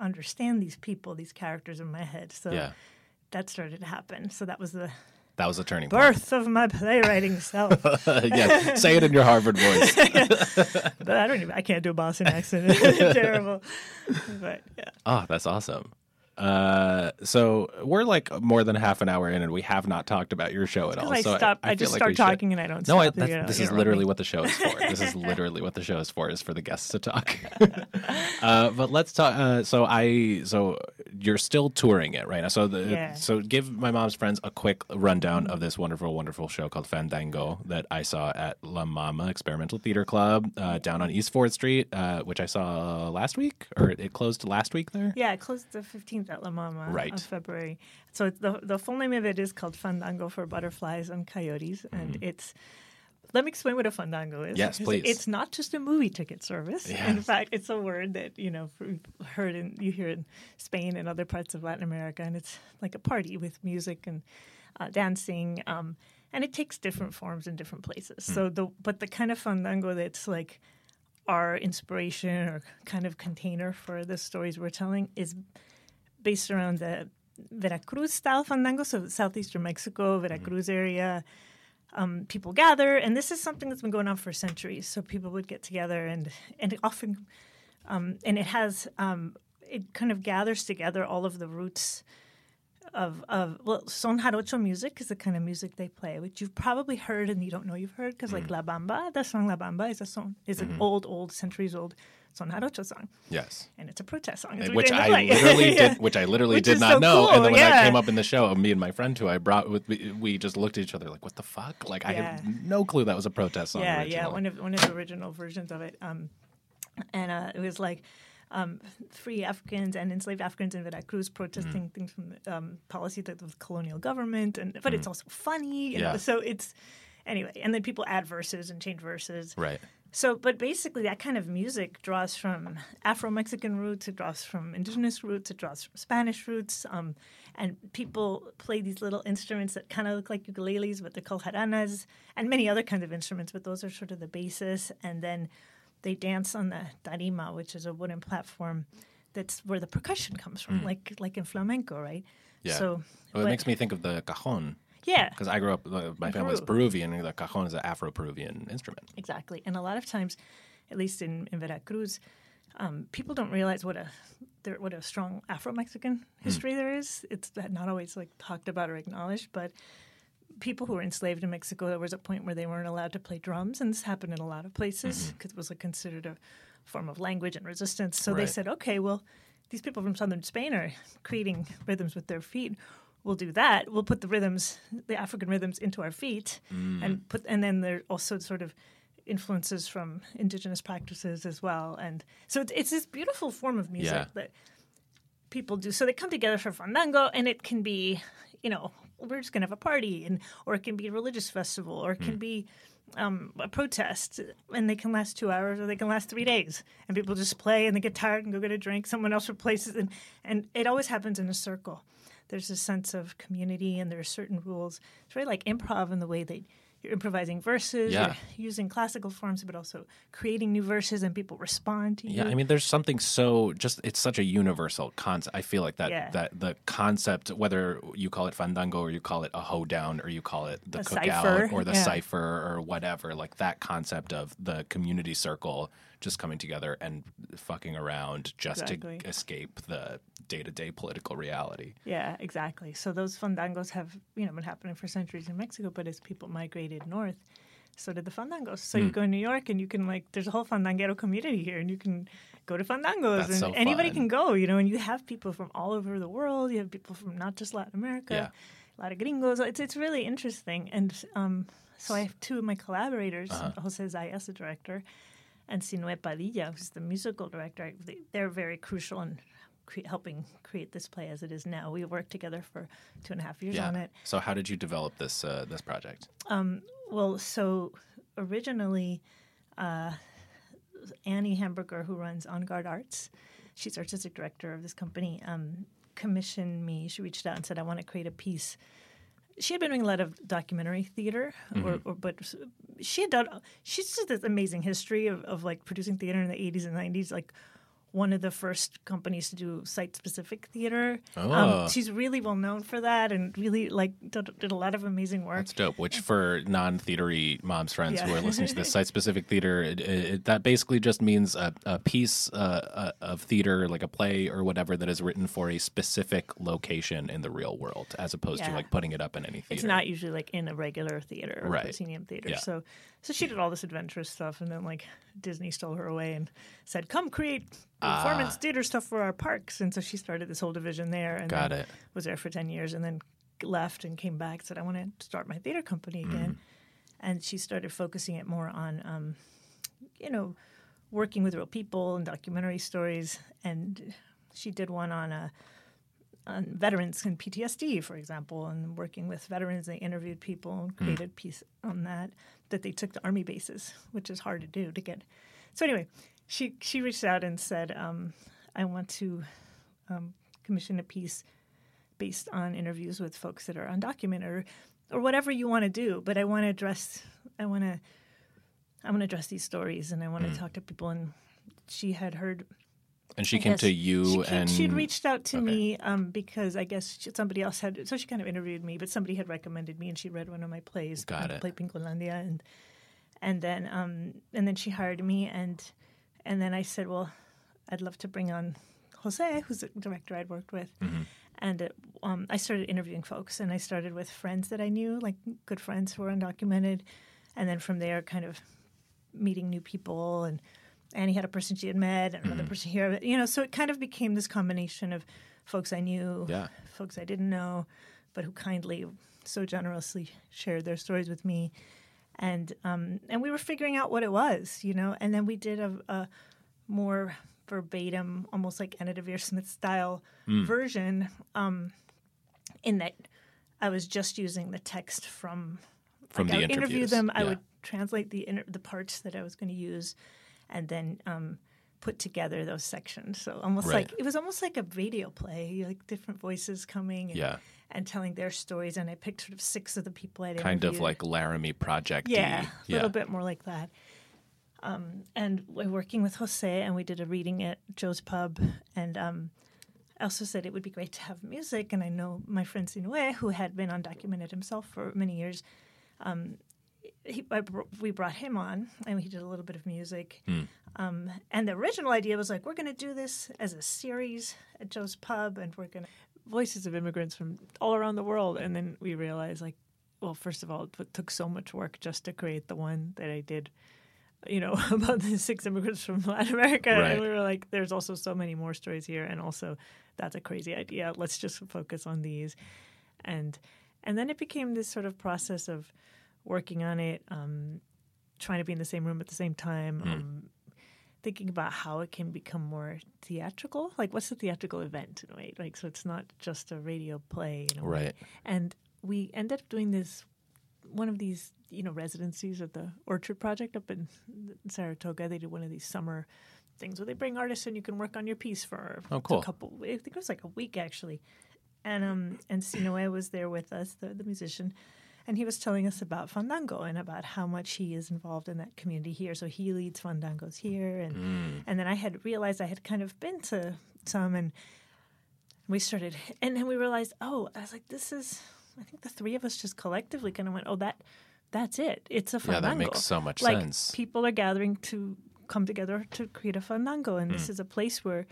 understand these people, these characters in my head. So Yeah. that started to happen. So that was the That was a turning point. birth of my playwriting self. (laughs) yeah. Say it in your Harvard voice. (laughs) But I don't even. I can't do a Boston accent. (laughs) It's terrible. But yeah. Oh, that's awesome. Uh, so we're like more than half an hour in, and we have not talked about your show at all. I so stop. I, I, feel just like start we should. talking and I don't. No. I, you know, this is literally what the show is for. (laughs) this is literally what the show is for. Is for the guests to talk. (laughs) uh, but let's talk. Uh, so I, so you're still touring it right now. So the, Yeah. so give my mom's friends a quick rundown of this wonderful, wonderful show called Fandango that I saw at La Mama Experimental Theater Club uh, down on East Fourth Street, uh, which I saw last week, or it closed last week there. Yeah, it closed the fifteenth at La Mama Right. of February. So the the full name of it is called Fandango for Butterflies and Coyotes, and it's. Let me explain what a fandango is. Mm-hmm. Yes, please. It's not just a movie ticket service. In fact, it's a word that you know heard in you hear in Spain and other parts of Latin America, and it's like a party with music and uh, dancing, um, and it takes different forms in different places. Hmm. So the but the kind of fandango that's like our inspiration or kind of container for the stories we're telling is based around the Veracruz style fandango, so southeastern Mexico, Veracruz area. Um, people gather, and this is something that's been going on for centuries. So people would get together, and and often, um, and it has um, it kind of gathers together all of the roots of of well, son jarocho music is the kind of music they play, which you've probably heard and you don't know you've heard because like La Bamba, the song La Bamba is a song is an old, old centuries old son jarocho song, Yes. and it's a protest song. Which I play. literally Yeah. (laughs) did, which I literally Which did not so know. and then when I yeah. came up in the show, me and my friend who I brought with me, we just looked at each other like, "What the fuck?" Like I had no clue that was a protest song. yeah, yeah, one of one of the original versions of it. Um, and uh, it was like um, free Africans and enslaved Africans in Veracruz protesting Mm. things from the um, policy of the colonial government, and but it's also funny, Mm. Yeah. know. So it's anyway, and then people add verses and change verses. right. So, but basically, that kind of music draws from Afro Mexican roots, it draws from indigenous roots, it draws from Spanish roots. Um, and people play these little instruments that kind of look like ukuleles, but they're called jaranas, and many other kinds of instruments, but those are sort of the basis. And then they dance on the tarima, which is a wooden platform that's where the percussion comes from, like like in flamenco, right? Yeah. So, Well, it makes me think of the cajon yeah. because I grew up. Uh, my family is Peru. Peruvian, and the cajon is an Afro-Peruvian instrument. Exactly. And a lot of times, at least in, in Veracruz, um, people don't realize what a there, what a strong Afro Mexican history there is. It's not always like talked about or acknowledged, but people who were enslaved in Mexico, there was a point where they weren't allowed to play drums, and this happened in a lot of places because it was like considered a form of language and resistance. So they said, okay, well, these people from southern Spain are creating rhythms with their feet. We'll do that. We'll put the rhythms, the African rhythms, into our feet, and put, and then there are also sort of influences from indigenous practices as well. And so it's, it's this beautiful form of music Yeah. that people do. So they come together for fandango, and it can be, you know, we're just going to have a party, and or it can be a religious festival, or it can be um, a protest, and they can last two hours or they can last three days, and people just play and they get tired and go get a drink. Someone else replaces, and and it always happens in a circle. There's a sense of community, and there are certain rules. It's very like improv in the way that you're improvising verses, Yeah. you're using classical forms, but also creating new verses, and people respond to you. Yeah, I mean, there's something so just it's such a universal concept. I feel like that Yeah. that the concept, whether you call it fandango or you call it a hoedown or you call it the A cookout cipher, or the yeah. cipher or whatever, like that concept of the community circle just coming together and fucking around just Exactly. to escape the day to day political reality. Yeah, exactly. So those fandangos have you know been happening for centuries in Mexico, but as people migrated north, so did the fandangos. So Hmm. you go to New York and you can like there's a whole fandanguero community here, and you can go to fandangos, That's and so anybody can go. You know, and you have people from all over the world. You have people from not just Latin America, Yeah. a lot of gringos. It's it's really interesting, and um, so I have two of my collaborators, Uh-huh. Jose Zayas, a director, and Sinue Padilla, who's the musical director. They, they're very crucial in cre- helping create this play as it is now. We worked together for two and a half years on Yeah. it. So how did you develop this uh, this project? Well, so originally, uh, Annie Hamburger, who runs En Garde Arts, she's artistic director of this company, um, commissioned me. She reached out and said, I want to create a piece. She had been doing a lot of documentary theater, or, mm-hmm. or but she had done. She's just this amazing history of, of like producing theater in the '80s and '90s. Like one of the first companies to do site-specific theater. Oh. Um, she's really well known for that, and really like did, did a lot of amazing work. That's dope. Which for non-theatery moms friends who are listening to this (laughs) site-specific theater, it, it, that basically just means a, a piece uh, uh, of theater, like a play or whatever, that is written for a specific location in the real world, as opposed to like putting it up in any theater. It's not usually like in a regular theater or Right. proscenium theater. Yeah. So, so she did all this adventurous stuff, and then like Disney stole her away and said, "Come create ah. performance theater stuff for our parks." And so she started this whole division there, and Got it. was there for ten years, and then left and came back. Said, "I want to start my theater company mm-hmm. again," and she started focusing it more on, um, you know, working with real people and documentary stories. And she did one on a on veterans and PTSD, for example, and working with veterans. They interviewed people and created a piece on that that they took to army bases, which is hard to do to get. So anyway, she she reached out and said, um, "I want to um, commission a piece based on interviews with folks that are undocumented or, or whatever you want to do, but I want to address I want to I want to address these stories and I want to talk to people." And she had heard And she I came to you she came- and she'd reached out to Okay. me um, because I guess she, somebody else had. So she kind of interviewed me, but somebody had recommended me, and she read one of my plays. Got um, it. Play Pinkolandia, and and then um, and then she hired me, and and then I said, well, I'd love to bring on Jose, who's a director I'd worked with. Mm-hmm. And uh, um, I started interviewing folks, and I started with friends that I knew, like good friends who were undocumented, and then from there, kind of meeting new people and Annie had a person she had met and Mm-hmm. another person here. You know, so it kind of became this combination of folks I knew, Yeah. folks I didn't know, but who kindly, so generously shared their stories with me. And um, and we were figuring out what it was, you know. And then we did a, a more verbatim, almost like Anna Deavere Smith style Mm. version, um, in that I was just using the text from From like, the I would interview them. I would translate the inter- the parts that I was going to use, and then um, put together those sections. So almost Right. like it was almost like a radio play, like different voices coming and, Yeah. and telling their stories. And I picked sort of six of the people I'd kind of like Laramie Project. yeah, a yeah. little bit more like that. Um, and we're working with Jose, and we did a reading at Joe's Pub, and um, I also said it would be great to have music. And I know my friend Sinue, who had been undocumented himself for many years, um, he, I, br- we brought him on, and he did a little bit of music. Um, and the original idea was like, we're going to do this as a series at Joe's Pub, and we're going to voices of immigrants from all around the world. And then we realized, like, well, first of all, it took so much work just to create the one that I did, you know, (laughs) about the six immigrants from Latin America. Right. And we were like, there's also so many more stories here, and also that's a crazy idea. Let's just focus on these, and and then it became this sort of process of working on it, um, trying to be in the same room at the same time. Um, thinking about how it can become more theatrical like what's the theatrical event in a way like so it's not just a radio play in a way. Right. and we ended up doing this one of these you know residencies at the Orchard Project up in Saratoga. They did one of these summer things where they bring artists and you can work on your piece for Oh, cool. a couple. I think it was like a week actually, and um and Sinue was there with us, the the musician. And he was telling us about Fandango and about how much he is involved in that community here. So he leads Fandangos here, and and then I had realized I had kind of been to some, and we started, and then we realized, oh, I was like, this is. I think the three of us just collectively kind of went, oh, that, that's it. It's a Fandango. Yeah, that makes so much like, sense. People are gathering to come together to create a fandango, and Hmm. this is a place where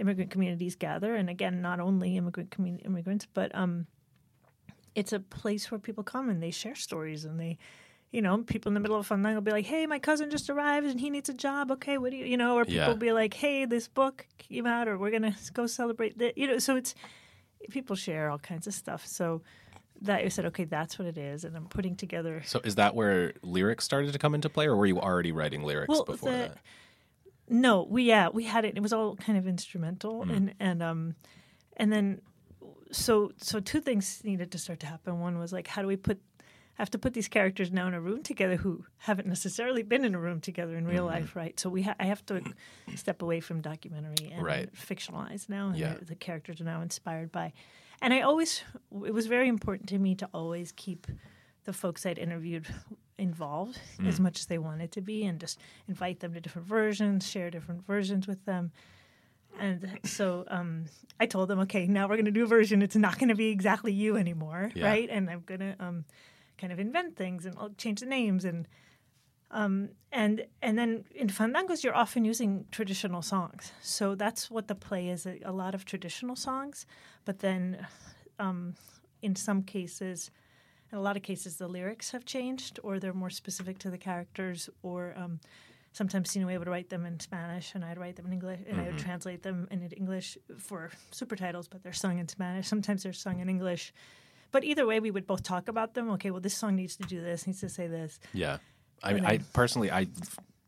immigrant communities gather. And again, not only immigrant community immigrants, but um, it's a place where people come and they share stories and they. You know, people in the middle of fandango will be like, "Hey, my cousin just arrived and he needs a job. Okay, what do you, you know?" Or people Yeah. will be like, "Hey, this book came out, or we're gonna (laughs) go celebrate that." You know, so it's people share all kinds of stuff. So that you said, okay, that's what it is, and I'm putting together. So is that where lyrics started to come into play, or were you already writing lyrics Well, before the- that? No, we yeah, we had it. It was all kind of instrumental, and and um, and then so so two things needed to start to happen. One was like, how do we put have to put these characters now in a room together who haven't necessarily been in a room together in real mm-hmm. life, right? So we ha- I have to step away from documentary and Right. fictionalize now. And Yeah. the, the characters are now inspired by, and I always it was very important to me to always keep the folks I'd interviewed involved as mm. much as they wanted to be, and just invite them to different versions, share different versions with them. And so um, I told them, okay, now we're going to do a version. It's not going to be exactly you anymore, Yeah. right? And I'm going to um, kind of invent things and I'll change the names and um, and and then in fandangos you're often using traditional songs. So that's what the play is a, a lot of traditional songs, but then um, in some cases. In a lot of cases, the lyrics have changed, or they're more specific to the characters, or um, sometimes Sinue would write them in Spanish and I'd write them in English and I would mm-hmm. translate them in English for super titles, but they're sung in Spanish. Sometimes they're sung in English. But either way, we would both talk about them. Okay, well, this song needs to do this, needs to say this. Yeah, I mean, I personally, I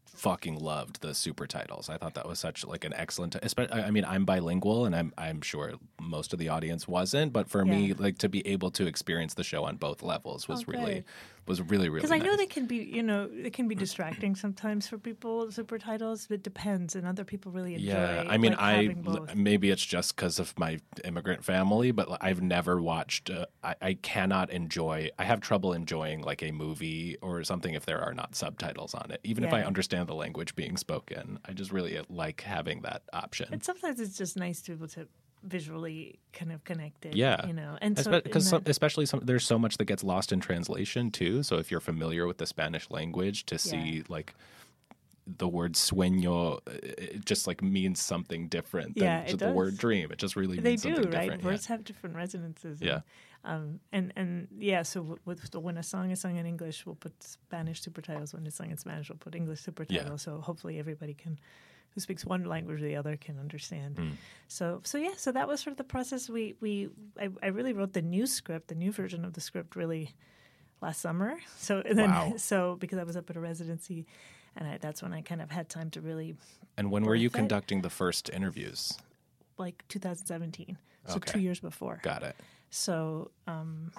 fucking loved the super titles. I thought that was such like an excellent. I mean, I'm bilingual, and I'm I'm sure most of the audience wasn't, but for me, like to be able to experience the show on both levels was Oh, really. Was really really. Because I know they can be, you know, they can be distracting sometimes for people. Super titles, it depends, and other people really enjoy. Yeah, I mean, like, I maybe it's just because of my immigrant family, but I've never watched. Uh, I, I cannot enjoy. I have trouble enjoying like a movie or something if there are not subtitles on it. Even if I understand the language being spoken, I just really like having that option. And sometimes it's just nice to be able to visually kind of connected. Yeah, you know, and so because that- especially some, there's so much that gets lost in translation too. So if you're familiar with the Spanish language, to see Yeah. like the word sueño, it just like means something different than Yeah, just the word dream. It just really they means do, something right? different. yeah. Words have different resonances. and, Yeah. Um, and and yeah, so w- with the, when a song is sung in English, we'll put Spanish supertitles. When it's sung in Spanish, we'll put English supertitles. So hopefully everybody can, who speaks one language or the other, can understand. Mm. So so yeah, so that was sort of the process. We we I, I really wrote the new script, the new version of the script, really last summer. So and then Wow. (laughs) so because I was up at a residency, and I, that's when I kind of had time to really And when were you it? conducting the first interviews? like 2017. So Okay. two years before. Got it. So, um,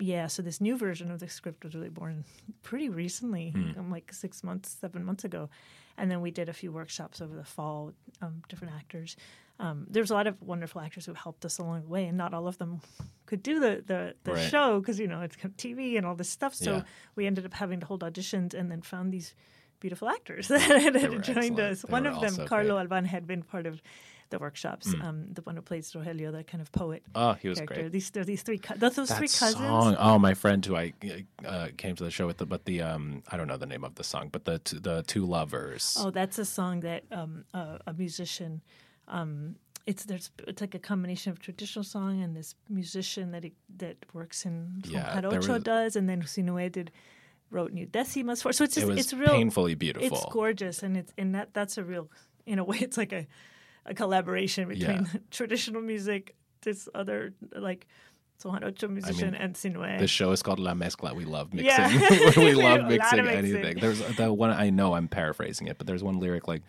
yeah, so this new version of the script was really born pretty recently, um, like six months, seven months ago. And then we did a few workshops over the fall with um, different actors. Um, there's a lot of wonderful actors who helped us along the way, and not all of them could do the, the, the Right. show because, you know, it's TV and all this stuff. So Yeah. we ended up having to hold auditions and then found these beautiful actors (laughs) that had joined excellent. us. They One of them, Carlo great. Alban, had been part of the workshops. Um, the one who plays Rogelio, the kind of poet Oh, he was character. great. These there are these three those, those That three cousins. song. Oh, my friend who I uh, came to the show with, the, but the um, I don't know the name of the song, but the t- the two lovers. Oh, that's a song that um, a, a musician. Um, it's there's it's like a combination of traditional song and this musician that he, that works in Yeah, Jarocho was- does, and then Sinue did wrote New Decimas for. So it's it just was it's real. painfully beautiful. It's gorgeous, and it's and that that's a real in a way (laughs) it's like a a collaboration between Yeah. (laughs) traditional music, this other like Jarocho musician, and Sinue. The show is called La Mezcla. (laughs) (laughs) We love mixing. Yeah. we love mixing anything. There's the one I know. I'm paraphrasing it, but there's one lyric like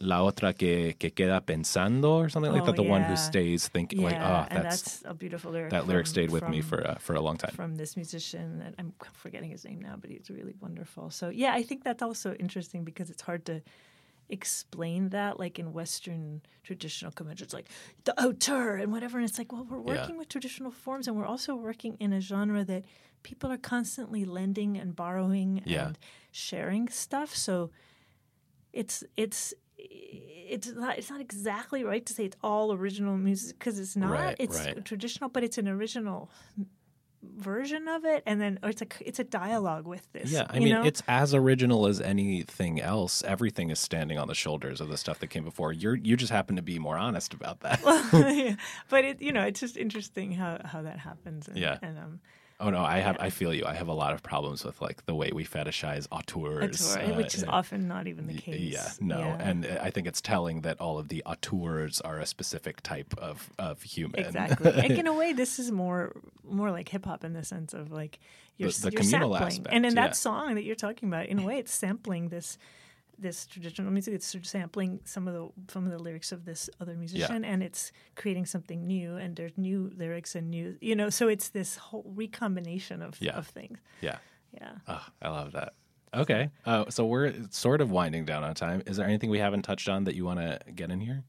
La otra que, que queda pensando or something like Oh, that. The one who stays thinking, Yeah, like, oh, and that's, that's a beautiful lyric. that lyric stayed with me for uh, for a long time. from this musician that I'm forgetting his name now, but he's really wonderful. So yeah, I think that's also interesting because it's hard to explain that like in Western traditional conventions, like the auteur and whatever. And it's like, well, we're Yeah. working with traditional forms, and we're also working in a genre that people are constantly lending and borrowing Yeah. and sharing stuff. So it's it's it's not it's not exactly right to say it's all original music because it's not. Right, it's right. traditional, but it's an original version of it, and then or it's a it's a dialogue with this. Yeah, I mean, know? it's as original as anything else. Everything is standing on the shoulders of the stuff that came before. You're you just happen to be more honest about that. (laughs) (laughs) Yeah. but it you know it's just interesting how how that happens. And, Yeah. and um, oh no, I have I feel you. I have a lot of problems with like the way we fetishize auteurs, auteur, uh, which is uh, often not even the case. Yeah, no, Yeah. and uh, I think it's telling that all of the auteurs are a specific type of of human. Exactly. like in a (laughs) way, this is more more like hip hop in the sense of like you're, The- the you're communal sampling, aspect, and in yeah. that song that you're talking about, in a way, it's sampling this this traditional music. It's sort of sampling some of the some of the lyrics of this other musician, and it's creating something new. And there's new lyrics and new, you know. So it's this whole recombination of Yeah. of things. yeah. Yeah. Oh, I love that. Okay, uh, so we're sort of winding down on time. Is there anything we haven't touched on that you want to get in here?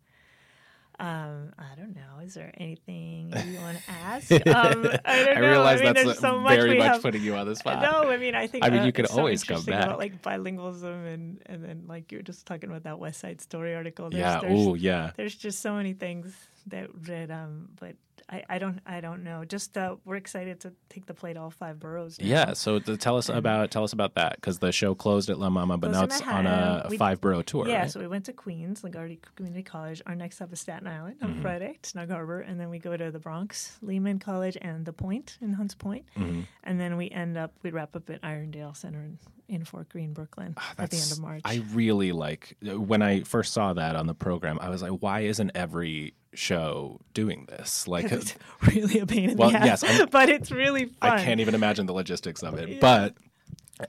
Um, I don't know. Is there anything (laughs) you want to ask? Um, I don't (laughs) know. I realize I mean, that's uh, so much very much have. putting you on the spot. No, I mean, I think. I mean, uh, you could it's so always come back. About, like bilingualism and and then like you were just talking about that West Side Story article. There's, yeah. Oh, yeah. there's just so many things that that um, but I, I don't I don't know. Just uh, we're excited to take the play to all five boroughs. now. Yeah, so to tell us about tell us about that because the show closed at La Mama, but now it's on a We- five borough tour. Yeah, right? so we went to Queens, LaGuardia Community College. Our next stop is Staten Island on Mm-hmm. Friday, Snug Harbor, and then we go to the Bronx, Lehman College, and the Point in Hunts Point. Mm-hmm. and then we end up we wrap up at Irondale Center in, in Fort Greene, Brooklyn, at the end of March. I really like when I first saw that on the program. I was like, why isn't every show doing this? Like, uh, it's (laughs) really a pain in Well, the ass, yes, I'm- (laughs) but it's really fun. I can't even imagine the logistics of it. But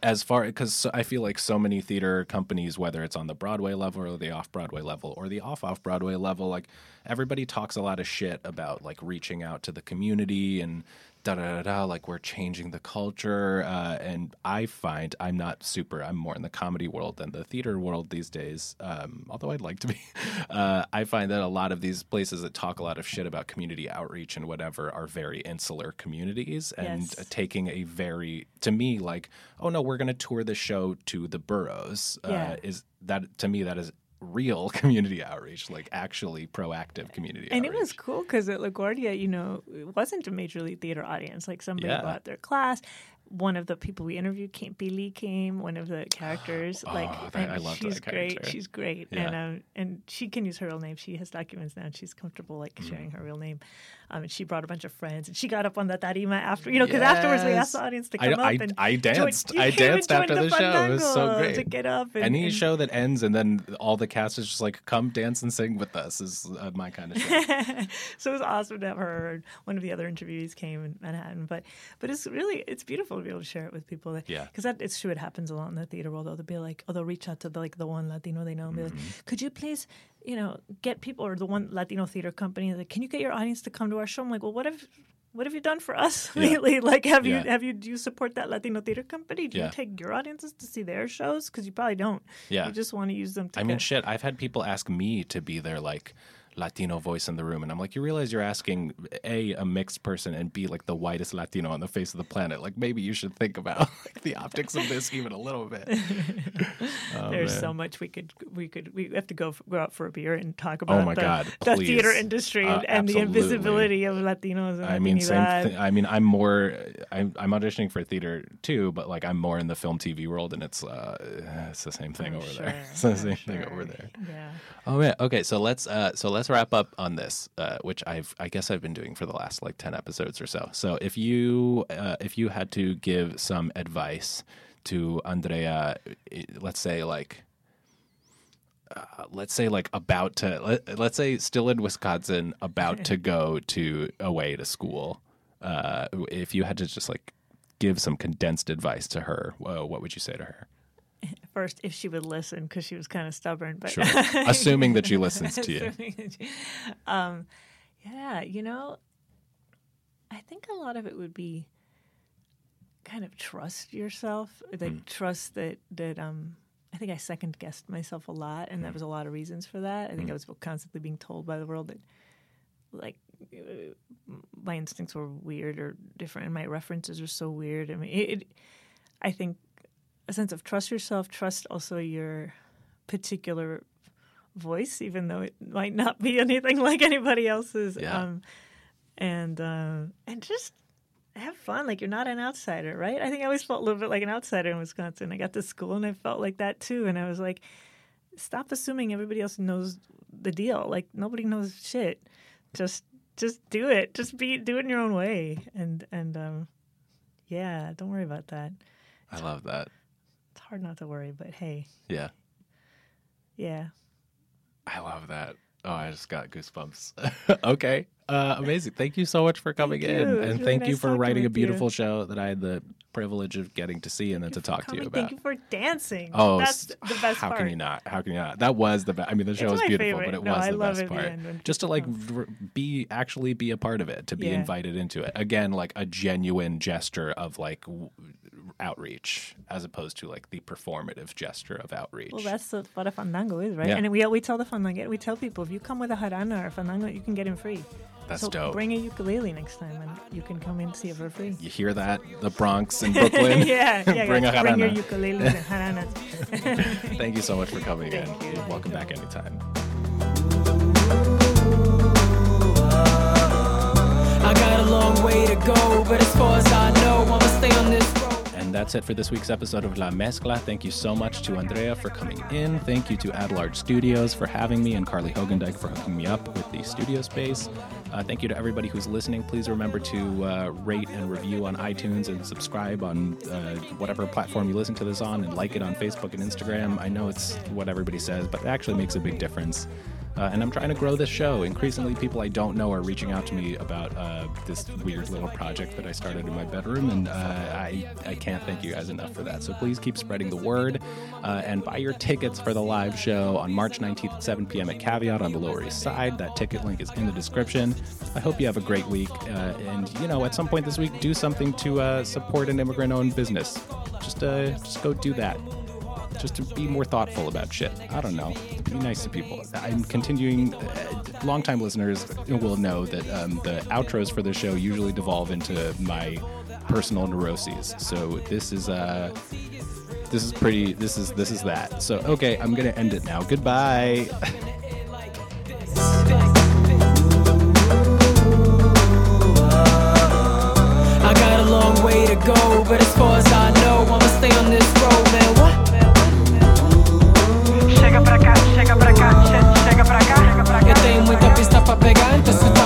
as far because I feel like so many theater companies, whether it's on the Broadway level or the off Broadway level or the off off Broadway level, like everybody talks a lot of shit about like reaching out to the community and da da da da. Like we're changing the culture, uh, and I find I'm not super. I'm more in the comedy world than the theater world these days. Um, although I'd like to be, (laughs) uh, I find that a lot of these places that talk a lot of shit about community outreach and whatever are very insular communities and Yes. taking a very to me like oh no we're going to tour the show to the boroughs Yeah. uh, is that to me that is real (laughs) community outreach like actually proactive community and it was cool because at LaGuardia, you know, it wasn't a major league theater audience. Like somebody Yeah. bought their class. One of the people we interviewed, came, Billy came. One of the characters, (gasps) like that- I she's that great. She's great, Yeah. and um, and she can use her real name. She has documents now, and she's comfortable like sharing her real name. Um, and she brought a bunch of friends, and she got up on the tarima after, you know, because afterwards we asked the audience to I- come up I- and (laughs) I danced. I danced after joined the show. It was so great. to get up. And, any and- show that ends and then all the cast is just like come dance and sing with us is uh, my kind of show (laughs) so it was awesome to have her. One of the other interviewees came in Manhattan, but but it's really it's beautiful to be able to share it with people. That, Yeah. because that it's true. It happens a lot in the theater world. Though they'll be like, oh, they'll reach out to the, like the one Latino they know and be Mm-hmm. like, could you please, you know, get people or the one Latino theater company like, can you get your audience to come to our show? I'm like, well, what have what have you done for us (laughs) Yeah. lately? Like, have Yeah. you have you do you support that Latino theater company? Do Yeah. you take your audiences to see their shows? Because you probably don't. Yeah. you just want to use them. to I mean, shit. I've had people ask me to be their like Latino voice in the room, and I'm like, you realize you're asking a a mixed person and b like the whitest Latino on the face of the planet. Like maybe you should think about (laughs) like, the optics of this even a little bit. (laughs) Oh, There's man. so much we could we could we have to go go out for a beer and talk about Oh my the, God, the theater industry Uh, and the invisibility of Latinos and I mean, same. Th- I mean, I'm more. I'm, I'm auditioning for theater too, but like I'm more in the film TV world, and it's uh, it's the same thing I'm over sure, there. (laughs) It's the I'm same thing over there. Yeah. Oh man. Okay, so let's uh so let's wrap up on this, uh, which I've I guess I've been doing for the last like ten episodes or so. So if you uh, if you had to give some advice to Andrea, let's say like. Uh, let's say like about to let, let's say still in Wisconsin about to go to away to school uh if you had to just like give some condensed advice to her uh, what would you say to her (laughs) first if she would listen because she was kind of stubborn. But Sure. (laughs) Assuming that she (laughs) listens to you. She- um, yeah, you know, I think a lot of it would be kind of trust yourself, like Mm. trust that that um. I think I second guessed myself a lot, and Mm. there was a lot of reasons for that. I think I was constantly being told by the world that, like, my instincts were weird or different, and my references were so weird. I mean, it, it I think a sense of trust yourself, trust also your particular voice, even though it might not be (laughs) anything like anybody else's. Yeah. Um, and uh, and just have fun. Like you're not an outsider, right? I think I always felt a little bit like an outsider in Wisconsin. I got to school and I felt like that too. And I was like, stop assuming everybody else knows the deal. Like nobody knows shit. Just just do it. Just be do it in your own way. And and um, yeah, don't worry about that. I love that. It's hard not to worry, but hey, Yeah. yeah. I love that. Oh, I just got goosebumps. (laughs) okay. Uh, amazing. Thank you so much for coming Thank in. you. And really thank you for writing a with you. beautiful show that I had the privilege of getting to see and then to talk to you Coming. about. Thank you for dancing. Oh, that's the best how part. can you not? How can you not? That was the best. I mean, the show was beautiful, favorite. but it No, was I the best it at the part. Just to like r- be actually be a part of it, to be Yeah. invited into it. Again, like a genuine gesture of like w- outreach, as opposed to like the performative gesture of outreach. Well, that's what a fandango is, right? Yeah. And we we tell the fandango, we tell people if you come with a jarana or a fandango, you can get in free. That's so dope. Bring a ukulele next time, and you can come in and see it for free. you hear that? The Bronx and Brooklyn. (laughs) yeah, (laughs) yeah. Bring a bring your jarana. ukuleles and jaranas. (laughs) Thank you so much for coming in. Thank you. You're welcome back anytime. That's it for this week's episode of La Mezcla. Thank you so much to Andrea for coming in. Thank you to Adelard Studios for having me and Carly Hogendijk for hooking me up with the studio space. Uh, thank you to everybody who's listening. Please remember to uh, rate and review on iTunes and subscribe on uh, whatever platform you listen to this on and like it on Facebook and Instagram. I know it's what everybody says, but it actually makes a big difference. Uh, and I'm trying to grow this show. Increasingly, people I don't know are reaching out to me about uh, this weird little project that I started in my bedroom, and uh, I, I can't thank you guys enough for that. So please keep spreading the word uh, and buy your tickets for the live show on March 19th at 7 p.m. at Caveat on the Lower East Side. That ticket link is in the description. I hope you have a great week, uh, and you know, at some point this week, do something to uh, support an immigrant-owned business. Just, just go do that just to be more thoughtful about shit. I don't know. Be nice to people. I'm continuing. Uh, longtime listeners will know that um, the outros for the show usually devolve into my personal neuroses. So this is uh, this is pretty. This is this is that. So okay, I'm gonna end it now. Goodbye. (laughs) I got a long way to go, but as far as I know, I'ma stay on this road, man. What? pra pegar, então